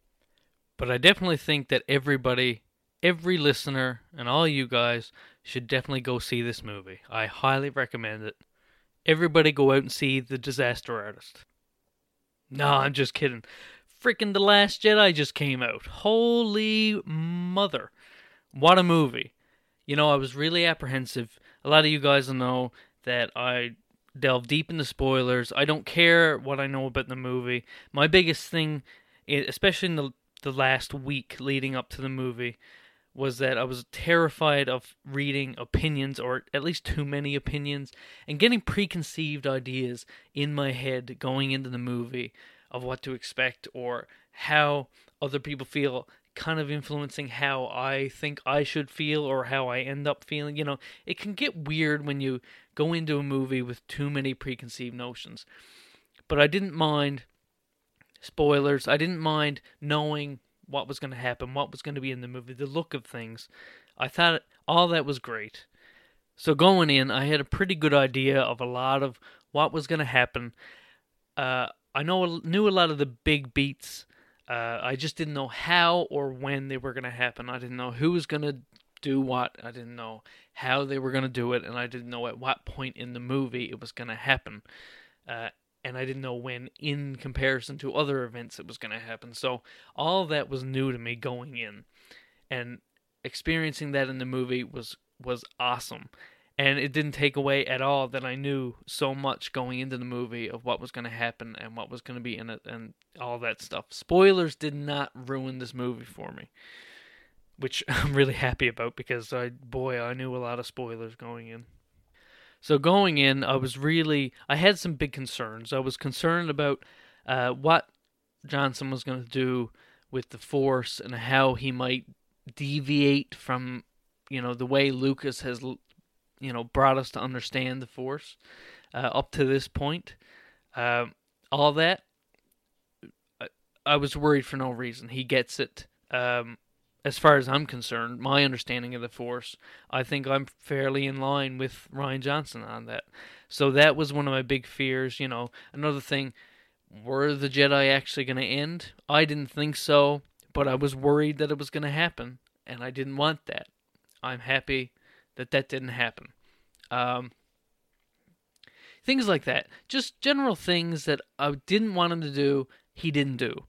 But I definitely think that everybody, every listener, and all you guys should definitely go see this movie. I highly recommend it. Everybody go out and see The Disaster Artist. No, I'm just kidding. Freaking The Last Jedi just came out. Holy mother. What a movie. You know, I was really apprehensive. A lot of you guys know that I delve deep into spoilers. I don't care what I know about the movie. My biggest thing, especially in the, the last week leading up to the movie, was that I was terrified of reading opinions, or at least too many opinions, and getting preconceived ideas in my head going into the movie of what to expect or how other people feel kind of influencing how I think I should feel or how I end up feeling. You know, it can get weird when you go into a movie with too many preconceived notions. But I didn't mind spoilers. I didn't mind knowing what was going to happen, what was going to be in the movie, the look of things. I thought all that was great. So going in, I had a pretty good idea of a lot of what was going to happen. Uh, I know knew a lot of the big beats uh, I just didn't know how or when they were going to happen. I didn't know who was going to do what. I didn't know how they were going to do it, and I didn't know at what point in the movie it was going to happen. Uh, and I didn't know when, in comparison to other events, it was going to happen. So all that was new to me going in, and experiencing that in the movie was was awesome and it didn't take away at all that I knew so much going into the movie of what was going to happen and what was going to be in it and all that stuff. Spoilers did not ruin this movie for me, which I'm really happy about because I boy, I knew a lot of spoilers going in. So going in, I was really I had some big concerns. I was concerned about uh, what Johnson was going to do with the Force and how he might deviate from you know the way Lucas has you know brought us to understand the Force uh, up to this point. Uh, all that, I, I, was worried for no reason. He gets it. Um, as far as I'm concerned, my understanding of the Force, I think I'm fairly in line with Rian Johnson on that. So that was one of my big fears. You know, another thing, were the Jedi actually going to end? I didn't think so, but I was worried that it was going to happen, and I didn't want that. I'm happy that that didn't happen. Um, things like that. Just general things that I didn't want him to do, he didn't do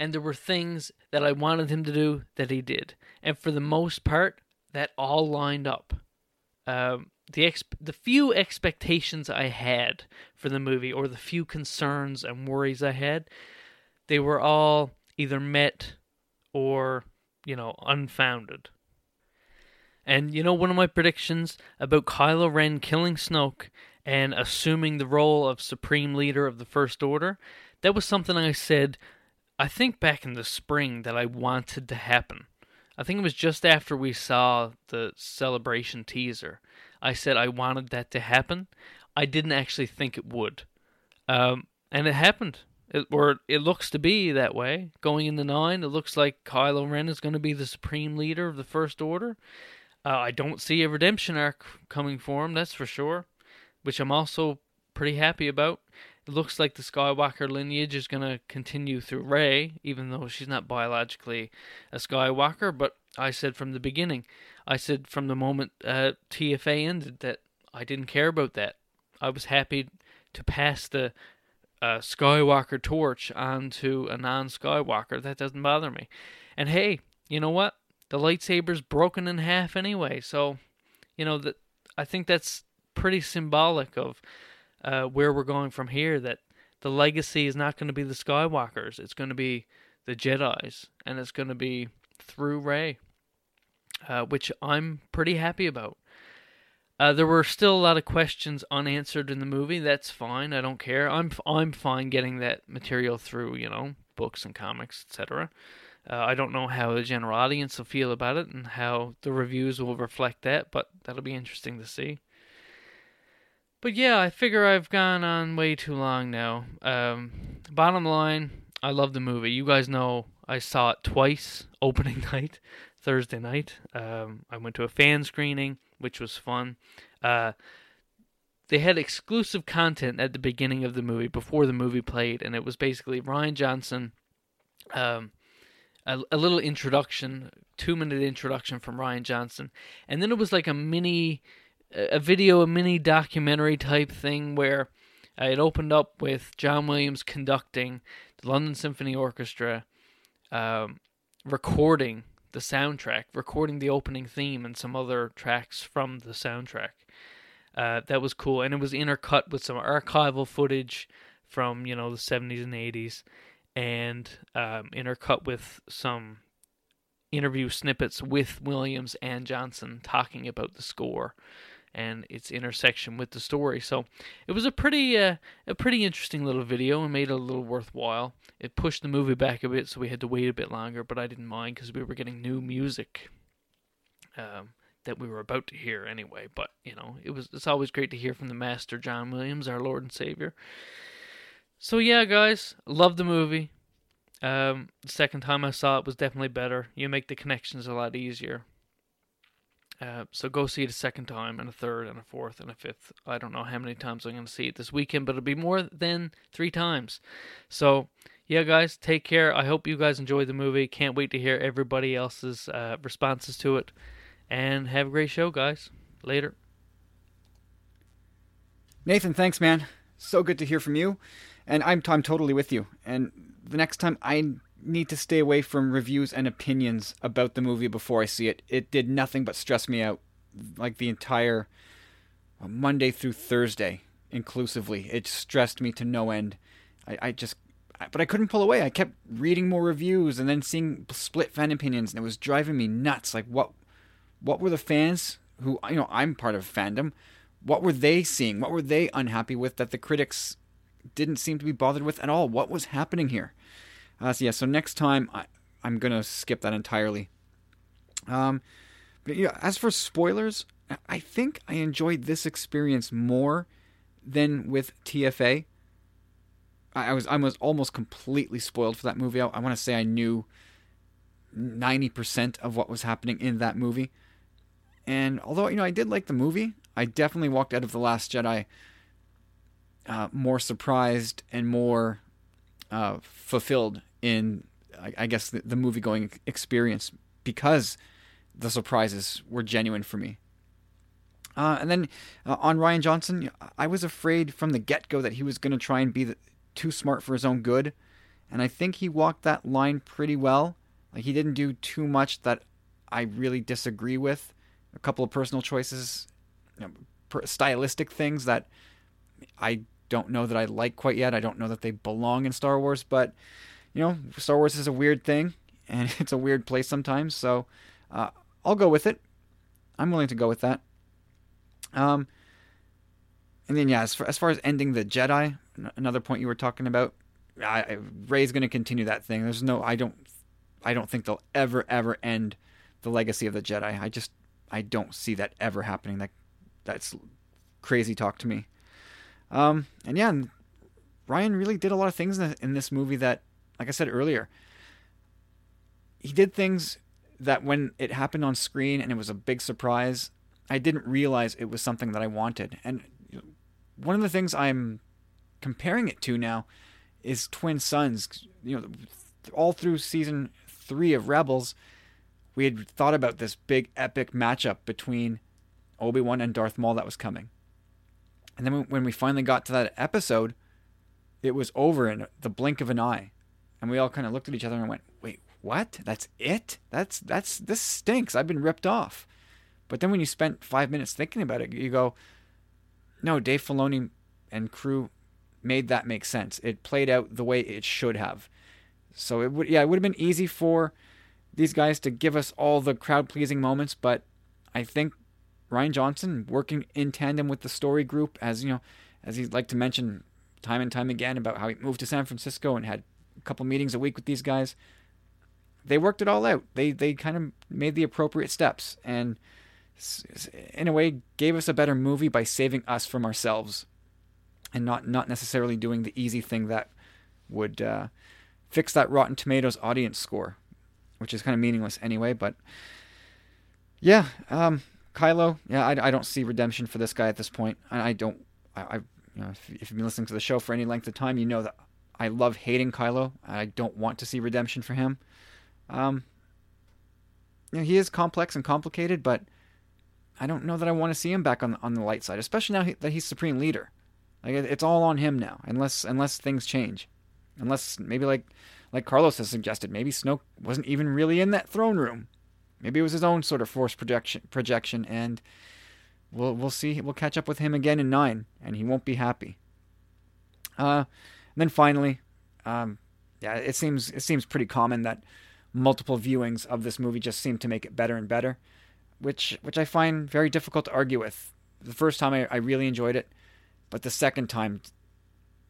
and there were things that I wanted him to do that he did. And for the most part, that all lined up. Um, the ex- the few expectations I had for the movie, or the few concerns and worries I had, they were all either met or you know unfounded. And you know, one of my predictions about Kylo Ren killing Snoke and assuming the role of Supreme Leader of the First Order, that was something I said I think back in the spring that I wanted to happen. I think it was just after we saw the celebration teaser. I said I wanted that to happen. I didn't actually think it would. Um, and it happened. It, or it looks to be that way. Going in the nine, it looks like Kylo Ren is going to be the supreme leader of the First Order. Uh, I don't see a redemption arc coming for him, that's for sure, which I'm also pretty happy about. It looks like the Skywalker lineage is going to continue through Rey, even though she's not biologically a Skywalker. But I said from the beginning, I said from the moment uh, TFA ended that I didn't care about that. I was happy to pass the uh, Skywalker torch on to a non Skywalker. That doesn't bother me. And hey, you know what? The lightsaber's broken in half anyway. So, you know, that I think that's pretty symbolic of uh, where we're going from here. That the legacy is not going to be the Skywalkers; it's going to be the Jedi's, and it's going to be through Rey, uh, which I'm pretty happy about. Uh, there were still a lot of questions unanswered in the movie. That's fine. I don't care. I'm I'm fine getting that material through, you know, books and comics, etc. Uh, I don't know how the general audience will feel about it and how the reviews will reflect that, but that'll be interesting to see. But yeah, I figure I've gone on way too long now. Um, bottom line, I love the movie. You guys know I saw it twice opening night, Thursday night. Um, I went to a fan screening, which was fun. Uh, they had exclusive content at the beginning of the movie before the movie played, and it was basically Rian Johnson, um, a, a little introduction, two minute introduction from Rian Johnson, and then it was like a mini a video, a mini documentary type thing where it opened up with John Williams conducting the London Symphony Orchestra, um, recording the soundtrack, recording the opening theme and some other tracks from the soundtrack. Uh, that was cool, and it was intercut with some archival footage from you know the 70s and 80s, and um, intercut with some interview snippets with Williams and Johnson talking about the score and its intersection with the story. So it was a pretty uh, a pretty interesting little video and made it a little worthwhile. It pushed the movie back a bit, so we had to wait a bit longer, but I didn't mind because we were getting new music um, that we were about to hear anyway. But you know, it was it's always great to hear from the master John Williams, our Lord and Savior. So yeah, guys, love the movie. Um, the second time I saw it was definitely better. You make the connections a lot easier. Uh, so go see it a second time, and a third, and a fourth, and a fifth. I don't know how many times I'm going to see it this weekend, but it'll be more than three times. So, yeah, guys, take care. I hope you guys enjoyed the movie. Can't wait to hear everybody else's uh, responses to it. And have a great show, guys. Later. Nathan, thanks, man. So good to hear from you. And I'm, I'm totally with you. And the next time I need to stay away from reviews and opinions about the movie before I see it. It did nothing but stress me out, like the entire uh, Monday through Thursday, inclusively. It stressed me to no end. I, I just, but I couldn't pull away. I kept reading more reviews and then seeing split fan opinions, and it was driving me nuts. Like, what, what were the fans who, you know, I'm part of fandom. What were they seeing? What were they unhappy with that the critics didn't seem to be bothered with at all? What was happening here? Uh, so yeah, so next time I, I'm gonna skip that entirely. Um, but yeah, as for spoilers, I think I enjoyed this experience more than with TFA. I, I was I was almost completely spoiled for that movie. I, I want to say I knew 90% of what was happening in that movie. And although, you know, I did like the movie, I definitely walked out of The Last Jedi uh, more surprised and more uh, fulfilled in, I, guess, the, the movie going experience because the surprises were genuine for me. Uh, and then uh, on Rian Johnson, I was afraid from the get go that he was going to try and be the, too smart for his own good. And I think he walked that line pretty well. Like, he didn't do too much that I really disagree with. A couple of personal choices, you know, per- stylistic things that I don't know that I like quite yet. I don't know that they belong in Star Wars, but, you know, Star Wars is a weird thing, and it's a weird place sometimes. So uh, I'll go with it. I'm willing to go with that. Um, and then yeah, as far, as far as ending the Jedi, another point you were talking about, I, I, Rey's going to continue that thing. There's no, I don't, I don't think they'll ever ever end the legacy of the Jedi. I just, I don't see that ever happening. That, that's crazy talk to me. Um, and yeah, Rian really did a lot of things in, in this movie that, like I said earlier, he did things that when it happened on screen and it was a big surprise, I didn't realize it was something that I wanted. And one of the things I'm comparing it to now is Twin Suns. You know, all through season three of Rebels, we had thought about this big epic matchup between Obi Wan and Darth Maul that was coming. And then when we finally got to that episode, it was over in the blink of an eye. And we all kind of looked at each other and went, "Wait, what? That's it? That's that's this stinks. I've been ripped off." But then when you spent five minutes thinking about it, you go, no, Dave Filoni and crew made that make sense. It played out the way it should have. So it would, yeah, it would have been easy for these guys to give us all the crowd pleasing moments, but I think Rian Johnson working in tandem with the story group, as you know, as he'd like to mention time and time again about how he moved to San Francisco and had couple meetings a week with these guys. They worked it all out. They they kind of made the appropriate steps and in a way gave us a better movie by saving us from ourselves and not not necessarily doing the easy thing that would uh, fix that Rotten Tomatoes audience score, which is kind of meaningless anyway. But yeah, um, Kylo, yeah, I, I don't see redemption for this guy at this point. I, I don't. I, I you know, if, if, you've been listening to the show for any length of time, you know that I love hating Kylo. I don't want to see redemption for him. Um, you know, he is complex and complicated, but I don't know that I want to see him back on on the light side, especially now that he's supreme leader. Like it's all on him now, unless unless things change, unless maybe like like Carlos has suggested, maybe Snoke wasn't even really in that throne room. Maybe it was his own sort of force projection projection, and we'll we'll see. We'll catch up with him again in nine, and he won't be happy. Uh, then finally, um, yeah, it seems it seems pretty common that multiple viewings of this movie just seem to make it better and better which which I find very difficult to argue with. The first time I, I really enjoyed it, but the second time,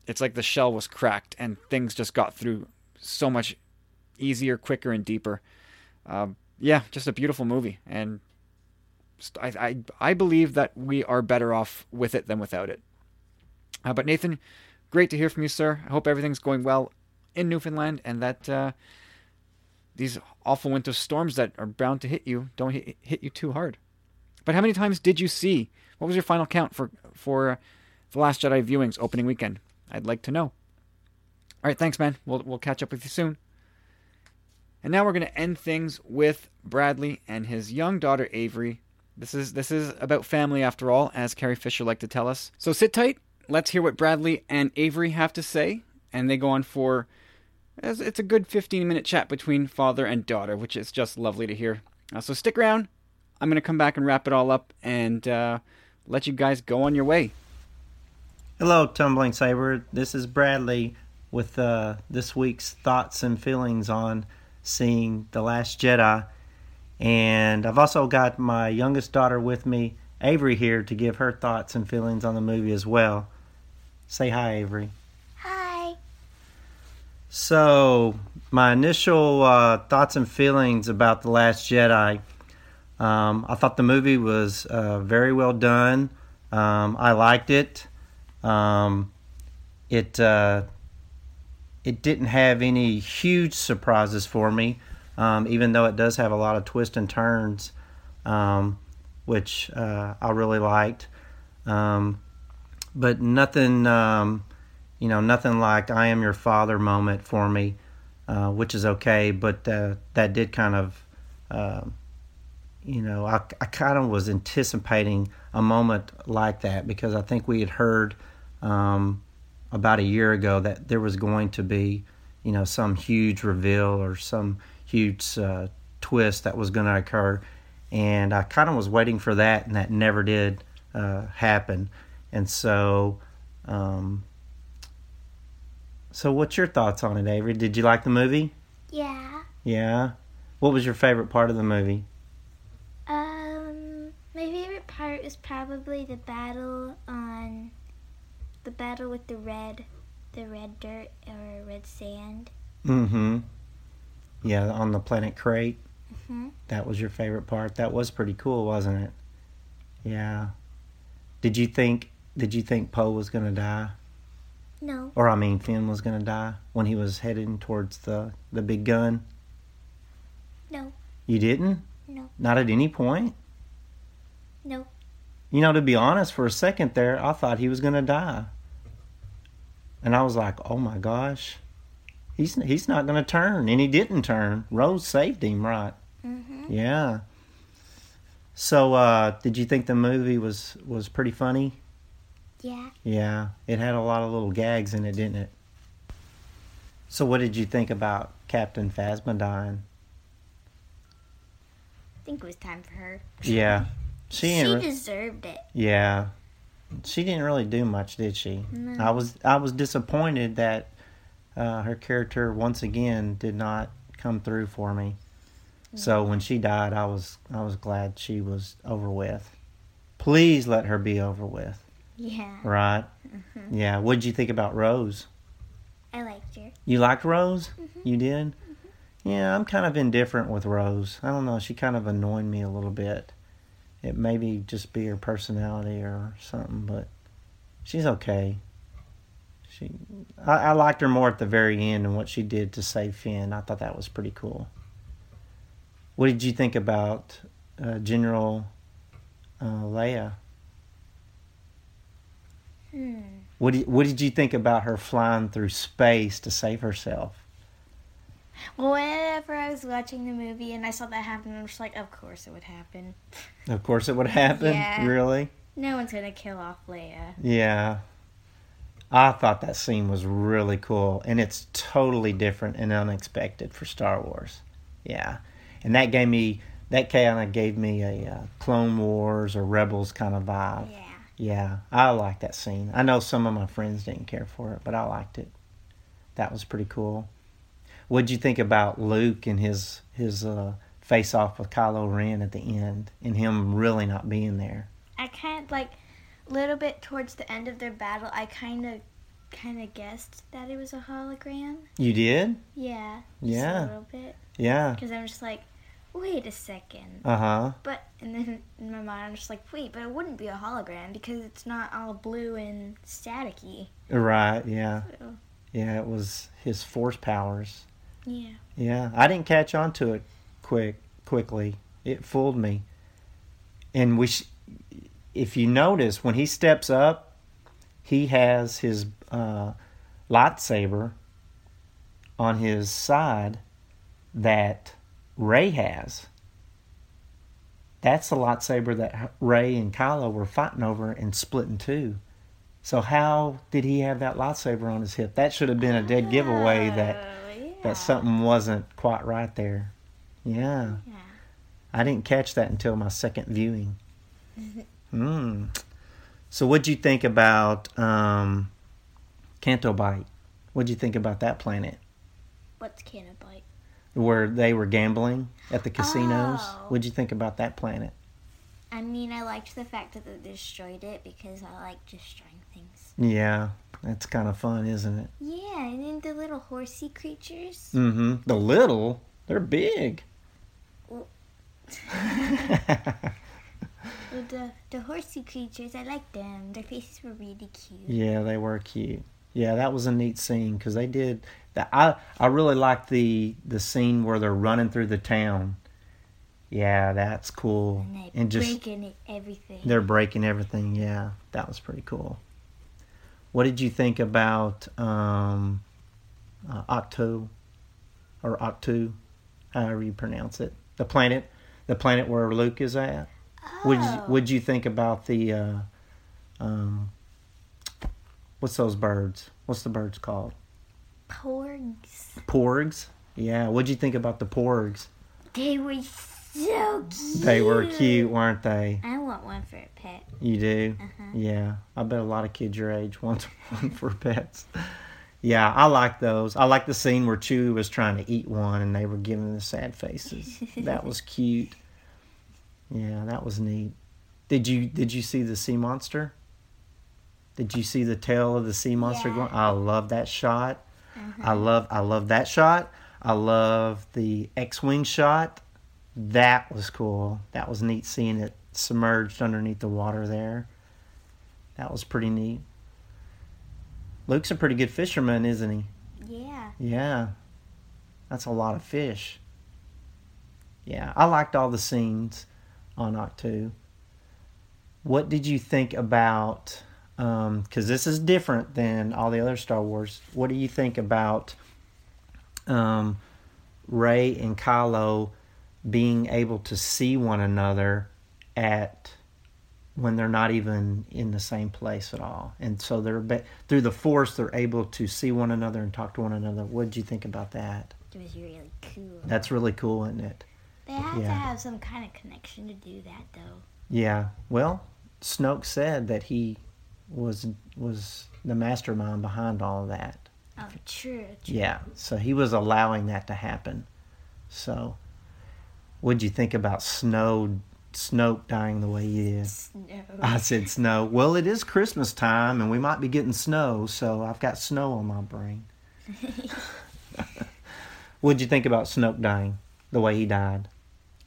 it's like the shell was cracked and things just got through so much easier, quicker, and deeper. Um, yeah, just a beautiful movie, and I, I I believe that we are better off with it than without it. Uh, but Nathan, great to hear from you, sir. I hope everything's going well in Newfoundland, and that uh, these awful winter storms that are bound to hit you don't hit, hit you too hard. But how many times did you see? What was your final count for for the Last Jedi viewings opening weekend? I'd like to know. All right, thanks, man. We'll we'll catch up with you soon. And now we're going to end things with Bradley and his young daughter Avery. This is this is about family after all, as Carrie Fisher liked to tell us. So sit tight. Let's hear what Bradley and Avery have to say, and they go on for it's a good 15 minute chat between father and daughter, which is just lovely to hear. Uh, so stick around. I'm going to come back and wrap it all up and uh, let you guys go on your way. Hello, Tumbling Saber. This is Bradley with uh, this week's thoughts and feelings on seeing The Last Jedi. And I've also got my youngest daughter with me, Avery, here to give her thoughts and feelings on the movie as well. Say hi, Avery. Hi. So, my initial uh, thoughts and feelings about The Last Jedi. Um, I thought the movie was uh, very well done. Um, I liked it. Um, it uh, it didn't have any huge surprises for me, um, even though it does have a lot of twists and turns, um, which uh, I really liked. Um, but nothing, um, you know, nothing like "I am your father" moment for me, uh, which is okay. But uh, that did kind of, um, you know, I, I kind of was anticipating a moment like that because I think we had heard um, about a year ago that there was going to be, you know, some huge reveal or some huge uh, twist that was going to occur, and I kind of was waiting for that, and that never did uh, happen, and so. Um, so, what's your thoughts on it, Avery? Did you like the movie? Yeah. Yeah. What was your favorite part of the movie? Um, my favorite part was probably the battle on the battle with the red, the red dirt or red sand. Mm-hmm. Yeah, on the planet Crait. hmm That was your favorite part. That was pretty cool, wasn't it? Yeah. Did you think did you think Poe was gonna die? No. Or I mean Finn was gonna die when he was heading towards the, the big gun? No. You didn't? No. Not at any point? No. You know, to be honest, for a second there, I thought he was gonna die. And I was like, oh my gosh. He's he's not gonna turn. And he didn't turn. Rose saved him, right? Mm-hmm. Yeah. So, uh, did you think the movie was was pretty funny? Yeah. Yeah, it had a lot of little gags in it, didn't it? So, what did you think about Captain Phasma dying? I think it was time for her. Yeah, she She re- deserved it. yeah, she didn't really do much, did she? No. I was I was disappointed that uh, her character once again did not come through for me. So when she died, I was I was glad she was over with. Please let her be over with. Yeah. Right? Mhm. Yeah. What did you think about Rose? I liked her. You liked Rose? You did? Yeah, I'm kind of indifferent with Rose. I don't know. She kind of annoyed me a little bit. It may be just be her personality or something, but she's okay. She, I, I liked her more at the very end and what she did to save Finn. I thought that was pretty cool. What did you think about uh, General uh, Leia? Hmm. What did, what did you think about her flying through space to save herself? Well, whenever I was watching the movie and I saw that happen, I was like, of course it would happen. Of course, it would happen. Yeah. Really? No one's gonna kill off Leia. Yeah. I thought that scene was really cool, and it's totally different and unexpected for Star Wars. Yeah, and that gave me that kind of gave me a uh, Clone Wars or Rebels kind of vibe. Yeah. Yeah, I like that scene. I know some of my friends didn't care for it, but I liked it. That was pretty cool. What'd you think about Luke and his his uh, face off with Kylo Ren at the end, and him really not being there? I kind of like a little bit towards the end of their battle. I kind of, kind of guessed that it was a hologram. You did? Yeah. Yeah. A little bit. Yeah. Because I'm just like, wait a second. Uh huh. But and then in my mind I'm just like, wait, but it wouldn't be a hologram because it's not all blue and staticky. Right. Yeah. So, Yeah. It was his force powers. yeah. Yeah. I didn't catch on to it quick quickly. It fooled me. And we, sh- if you notice, when he steps up, he has his uh, lightsaber on his side that Rey has. That's the lightsaber that Rey and Kylo were fighting over and split in two. So how did he have that lightsaber on his hip? That should have been a dead giveaway that that something wasn't quite right there. Yeah. Yeah. I didn't catch that until my second viewing. Hmm. So what'd you think about um Canto Bight? What'd you think about that planet? What's Canobite? Where they were gambling at the casinos? Oh. What'd you think about that planet? I mean, I liked the fact that they destroyed it because I like destroying things. Yeah. That's kind of fun, isn't it? Yeah, and then the little horsey creatures. Mm-hmm. The little, they're big. Well, the the horsey creatures, I liked them. Their faces were really cute. Yeah, they were cute. Yeah, that was a neat scene because they did that. I I really like the the scene where they're running through the town. Yeah, that's cool. And And just breaking everything. they're breaking everything. Yeah, that was pretty cool. What did you think about um, uh, Octo or Octu, however you pronounce it? The planet, the planet where Luke is at. Would Oh. Would you think about the uh, um, what's those birds? What's the birds called? Porgs. Porgs. Yeah. What'd you think about the porgs? They were so cute. They were cute, weren't they? I want one for a pet. You do? Uh-huh. Yeah. I bet a lot of kids your age want one for pets. Yeah, I like those. I like the scene where Chewie was trying to eat one and they were giving the sad faces. that was cute. Yeah, that was neat. Did you did you see the sea monster? Did you see the tail of the sea monster Yeah. going? I love that shot. Uh-huh. I love I love that shot. I love the X-wing shot. That was cool. That was neat seeing it submerged underneath the water there. That was pretty neat. Luke's a pretty good fisherman, isn't he? Yeah. Yeah. That's a lot of fish. Yeah, I liked all the scenes on Ahch-To. What did you think about because this is different than all the other Star Wars. What do you think about um, Rey and Kylo being able to see one another at when they're not even in the same place at all, and so they're through the Force they're able to see one another and talk to one another. What did you think about that? It was really cool. That's really cool, isn't it? They had to have some kind of connection to do that, though. Yeah. Well, Snoke said that he was was the mastermind behind all of that. Oh, true. true. Yeah. So he was allowing that to happen. So, what'd you think about Snow Snoke dying the way he did? Snow. I said snow. Well, it is Christmas time, and we might be getting snow, so I've got snow on my brain. What'd you think about Snoke dying the way he died?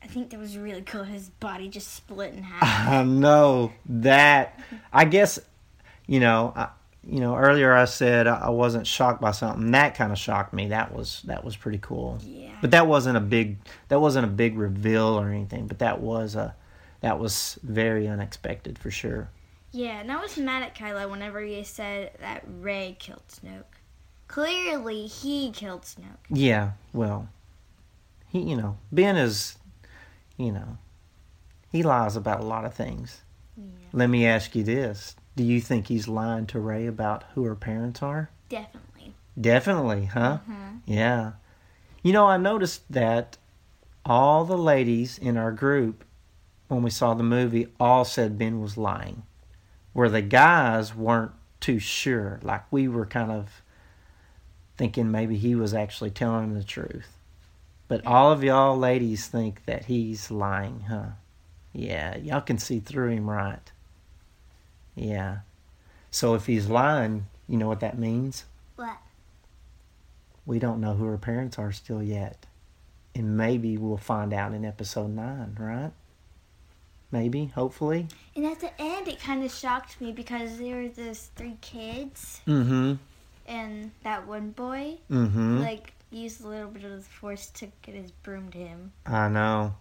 I think that was really cool. His body just split in half. I know that. I guess, you know, I, you know. Earlier I said I wasn't shocked by something. That kind of shocked me. That was that was pretty cool. Yeah. But that wasn't a big that wasn't a big reveal or anything. But that was a that was very unexpected for sure. Yeah, and I was mad at Kylo whenever he said that Rey killed Snoke. Clearly, he killed Snoke. Yeah. Well, he you know Ben is, you know, he lies about a lot of things. Yeah. Let me ask you this: Do you think he's lying to Rey about who her parents are? Definitely. Definitely, huh? Mhm. Yeah. You know, I noticed that all the ladies in our group, when we saw the movie, all said Ben was lying. Where the guys weren't too sure. Like we were kind of thinking maybe he was actually telling the truth. But all of y'all ladies think that he's lying, huh? Yeah, y'all can see through him right. Yeah. So if he's lying, you know what that means? What? we don't know who her parents are still yet. And maybe we'll find out in episode 9, right? Maybe, hopefully. And at the end, it kind of shocked me because there were those three kids Mm hmm. and that one boy. Mm hmm. Like, used a little bit of the force to get his broom to him. I know.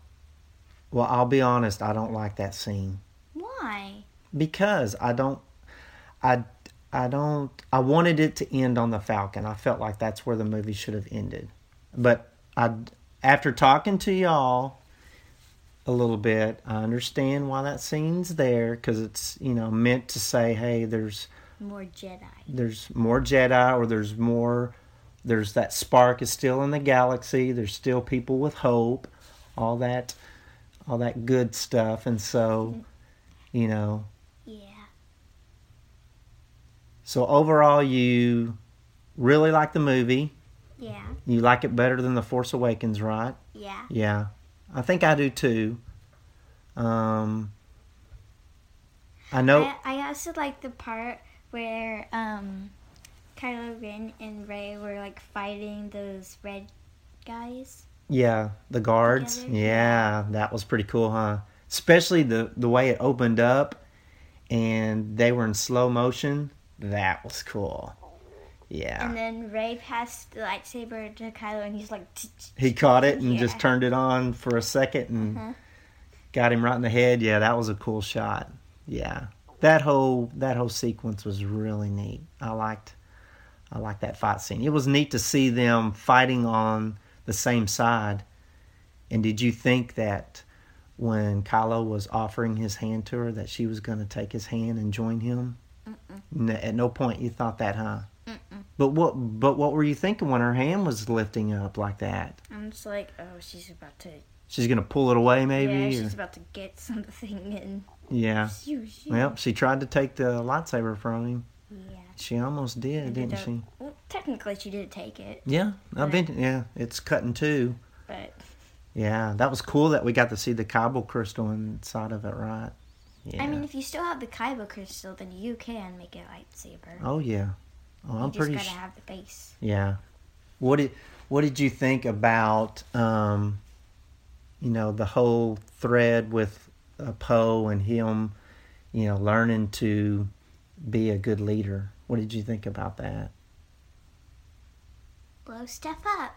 Well, I'll be honest, I don't like that scene. Why? Because I don't. I. I don't. I wanted it to end on the Falcon. I felt like that's where the movie should have ended. But I, after talking to y'all a little bit, I understand why that scene's there because it's you know meant to say, hey, there's More Jedi. there's more Jedi or there's more there's that spark is still in the galaxy. There's still people with hope, all that all that good stuff. And so, you know. So overall you really like the movie. Yeah. You like it better than The Force Awakens, right? Yeah. Yeah. I think I do too. Um I know I, I also like the part where um, Kylo Ren and Rey were like fighting those red guys. Yeah, the guards. Together? Yeah, that was pretty cool, huh? Especially the the way it opened up and they were in slow motion. That was cool. Yeah. And then Rey passed the lightsaber to Kylo, and he's like, He caught it and just turned it on for a second and Uh-huh. got him right in the head. Yeah, that was a cool shot. Yeah. That whole that whole sequence was really neat. I liked I liked that fight scene. It was neat to see them fighting on the same side. And did you think that when Kylo was offering his hand to her that she was going to take his hand and join him? N- at no point you thought that, huh? But what but what were you thinking when her hand was lifting up like that? I'm just like, oh, she's about to. She's gonna pull it away, maybe. Yeah, or- she's about to get something in. yeah. Shoo, shoo. Well, she tried to take the lightsaber from him. Yeah. She almost did, didn't she? Well, technically, she did take it, Yeah, I've been. Yeah, it's cut in two. but Yeah, that was cool that we got to see the Kyber crystal inside of it, right? Yeah. I mean, if you still have the Kyber crystal, then you can make a lightsaber. oh yeah. Oh, you I'm just pretty. gotta Sh- have the base. yeah. What did What did you think about um, you know, the whole thread with uh, Poe and him, you know, learning to be a good leader? What did you think about that? Blow stuff up.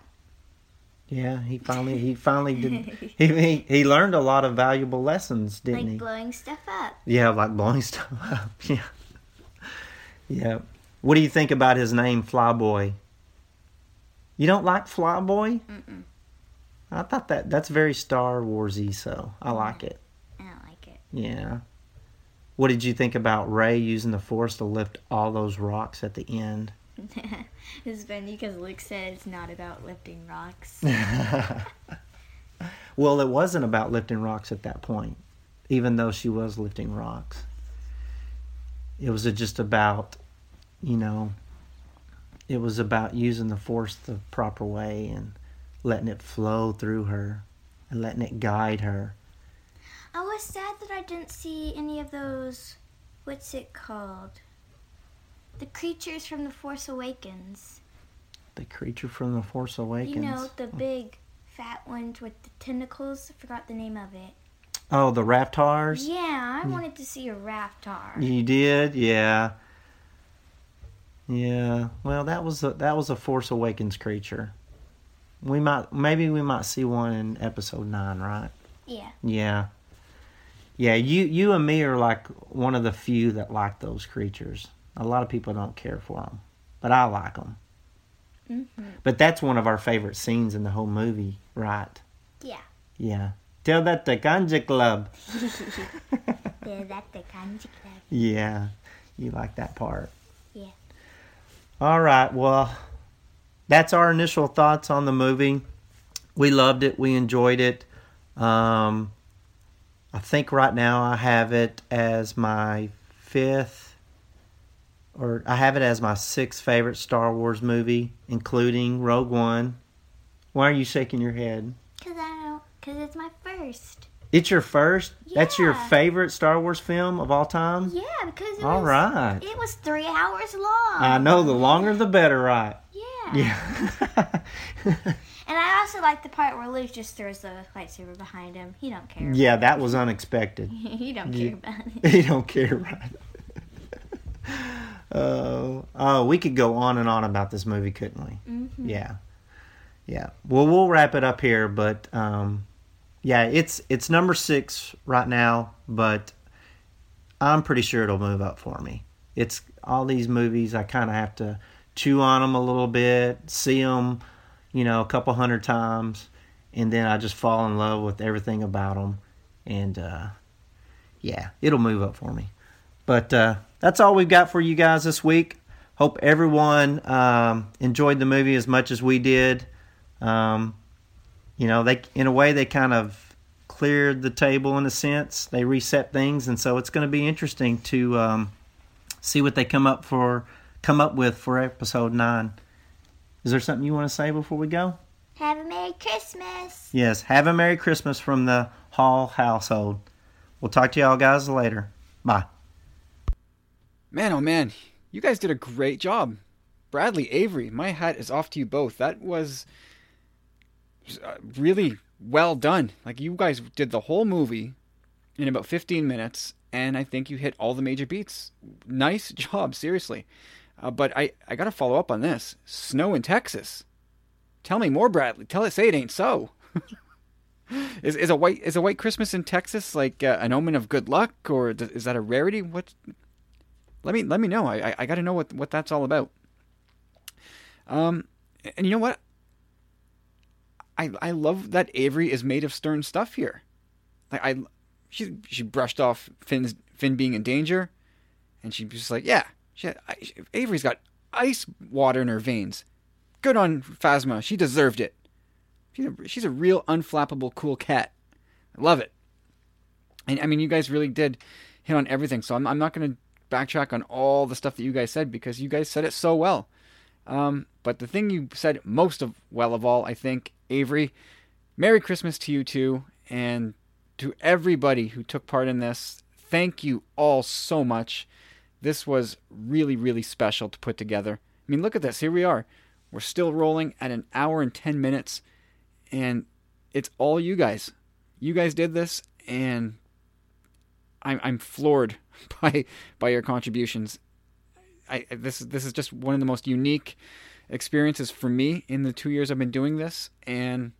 Yeah, he finally he finally did. He he, he learned a lot of valuable lessons, didn't like he? Like blowing stuff up. Yeah, like blowing stuff up. Yeah, yeah. What do you think about his name, Flyboy? You don't like Flyboy? Mm-mm. I thought that that's very Star Warsy, so I like it. I don't like it. Yeah. What did you think about Rey using the Force to lift all those rocks at the end? it's funny because Luke said it's not about lifting rocks. Well, it wasn't about lifting rocks at that point, even though she was lifting rocks. It was just about, you know, it was about using the force the proper way and letting it flow through her and letting it guide her. I was sad that I didn't see any of those. What's it called? The creatures from The Force Awakens. The creature from the Force Awakens. You know, the big fat ones with the tentacles. I forgot the name of it. oh, the Rathtars? Yeah, I hmm. wanted to see a Rathtar. You did, yeah, yeah. Well, that was a, that was a Force Awakens creature. We might maybe we might see one in Episode Nine, right? Yeah. Yeah, yeah. You you and me are like one of the few that like those creatures. A lot of people don't care for them, but I like them. Mm-hmm. But that's one of our favorite scenes in the whole movie, right? Yeah. Yeah. Tell that to Kanjiklub. yeah, that's the kanji club. Yeah, you like that part. Yeah. All right. Well, that's our initial thoughts on the movie. We loved it. We enjoyed it. Um, I think right now I have it as my fifth, or I have it as my sixth favorite Star Wars movie, including Rogue One. Why are you shaking your head? Cause I don't. Cause it's my first. It's your first. Yeah. That's your favorite Star Wars film of all time. Yeah, because it All was. right. It was three hours long. I know. The longer, the better, right? Yeah. Yeah. And I also like the part where Luke just throws the lightsaber behind him. He don't care. yeah, that was unexpected. he don't care about it. he don't care, right? Oh, oh, we could go on and on about this movie, couldn't we? Mhm. Yeah, yeah. Well, we'll wrap it up here, but um, yeah, it's it's number six right now, but I'm pretty sure it'll move up for me. It's all these movies. I kind of have to chew on them a little bit, see them, you know, a couple hundred times, and then I just fall in love with everything about them, and uh, yeah, it'll move up for me. But uh, that's all we've got for you guys this week. Hope everyone um, enjoyed the movie as much as we did. Um, you know, they in a way they kind of cleared the table in a sense. They reset things, and so it's going to be interesting to um, see what they come up for come up with for episode nine. Is there something you want to say before we go? Have a Merry Christmas. Yes. Have a Merry Christmas from the Hall household. We'll talk to y'all guys later. Bye. Man, oh man, you guys did a great job. Bradley, Avery, my hat is off to you both. That was uh, really well done. Like, you guys did the whole movie in about 15 minutes, and I think you hit all the major beats. Nice job, seriously. Uh, but I, I got to follow up on this. Snow in Texas. Tell me more, Bradley. Tell it. Say it ain't so. is is a white is a white Christmas in Texas like uh, an omen of good luck, or is that a rarity? What? Let me let me know. I I, I got to know what what that's all about. Um, and you know what? I I love that Avery is made of stern stuff here. Like I, she she brushed off Finn's Finn being in danger, and she was just like, yeah, she Avery's got ice water in her veins. Good on Phasma. She deserved it. She's a, she's a real unflappable, cool cat. I love it. And I mean, you guys really did hit on everything. So I'm, I'm not to backtrack on all the stuff that you guys said because you guys said it so well. Um, but the thing you said most of well of all, I think, Avery, Merry Christmas to you too, and to everybody who took part in this. Thank you all so much. This was really, really special to put together. I mean, look at this. Here we are. We're still rolling at an hour and 10 minutes, and it's all you guys. You guys did this, and I'm, I'm floored by by your contributions. I this this is just one of the most unique experiences for me in the two years I've been doing this, and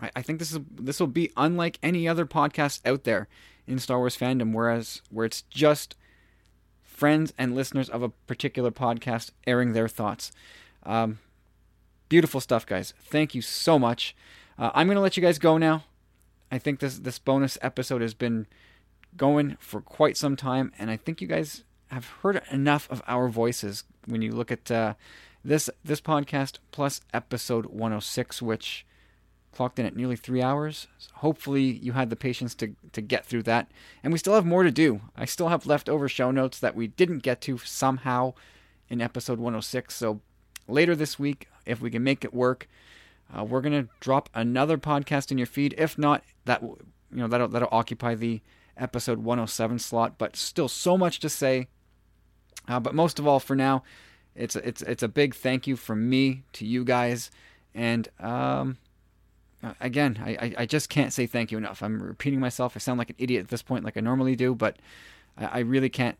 I, I think this is this will be unlike any other podcast out there in Star Wars fandom, whereas where it's just friends and listeners of a particular podcast airing their thoughts. Um, beautiful stuff, guys. Thank you so much. Uh, I'm to let you guys go now. I think this this bonus episode has been going for quite some time, and I think you guys have heard enough of our voices when you look at uh, this this podcast plus episode 106, which clocked in at nearly three hours. So hopefully, you had the patience to to get through that, and we still have more to do. I still have leftover show notes that we didn't get to somehow in episode 106. So later this week, if we can make it work, uh, we're gonna drop another podcast in your feed. If not, that you know that'll that'll occupy the episode 107 slot. But still, so much to say. Uh, but most of all, for now, it's a, it's it's a big thank you from me to you guys, and um, again, I, I just can't say thank you enough. I'm repeating myself. I sound like an idiot at this point, like I normally do, but I, I really can't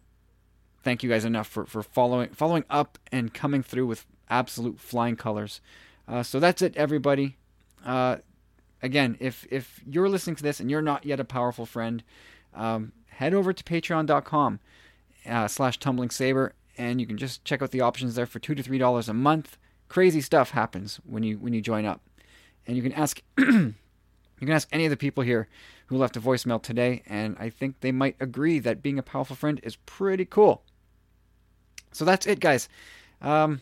thank you guys enough for, for following following up and coming through with absolute flying colors. Uh, so that's it, everybody. Uh, again, if if you're listening to this and you're not yet a powerful friend, um, head over to patreon.com uh, slash tumbling saber and you can just check out the options there for two to three dollars a month. Crazy stuff happens when you when you join up, and you can ask you can ask any of the people here who left a voicemail today, and I think they might agree that being a powerful friend is pretty cool. So that's it, guys. Um,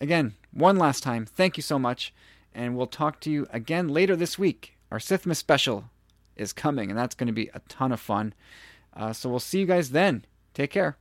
again, one last time, thank you so much, and we'll talk to you again later this week. Our Sithmas special is coming, and that's going to be a ton of fun. Uh, so we'll see you guys then. Take care.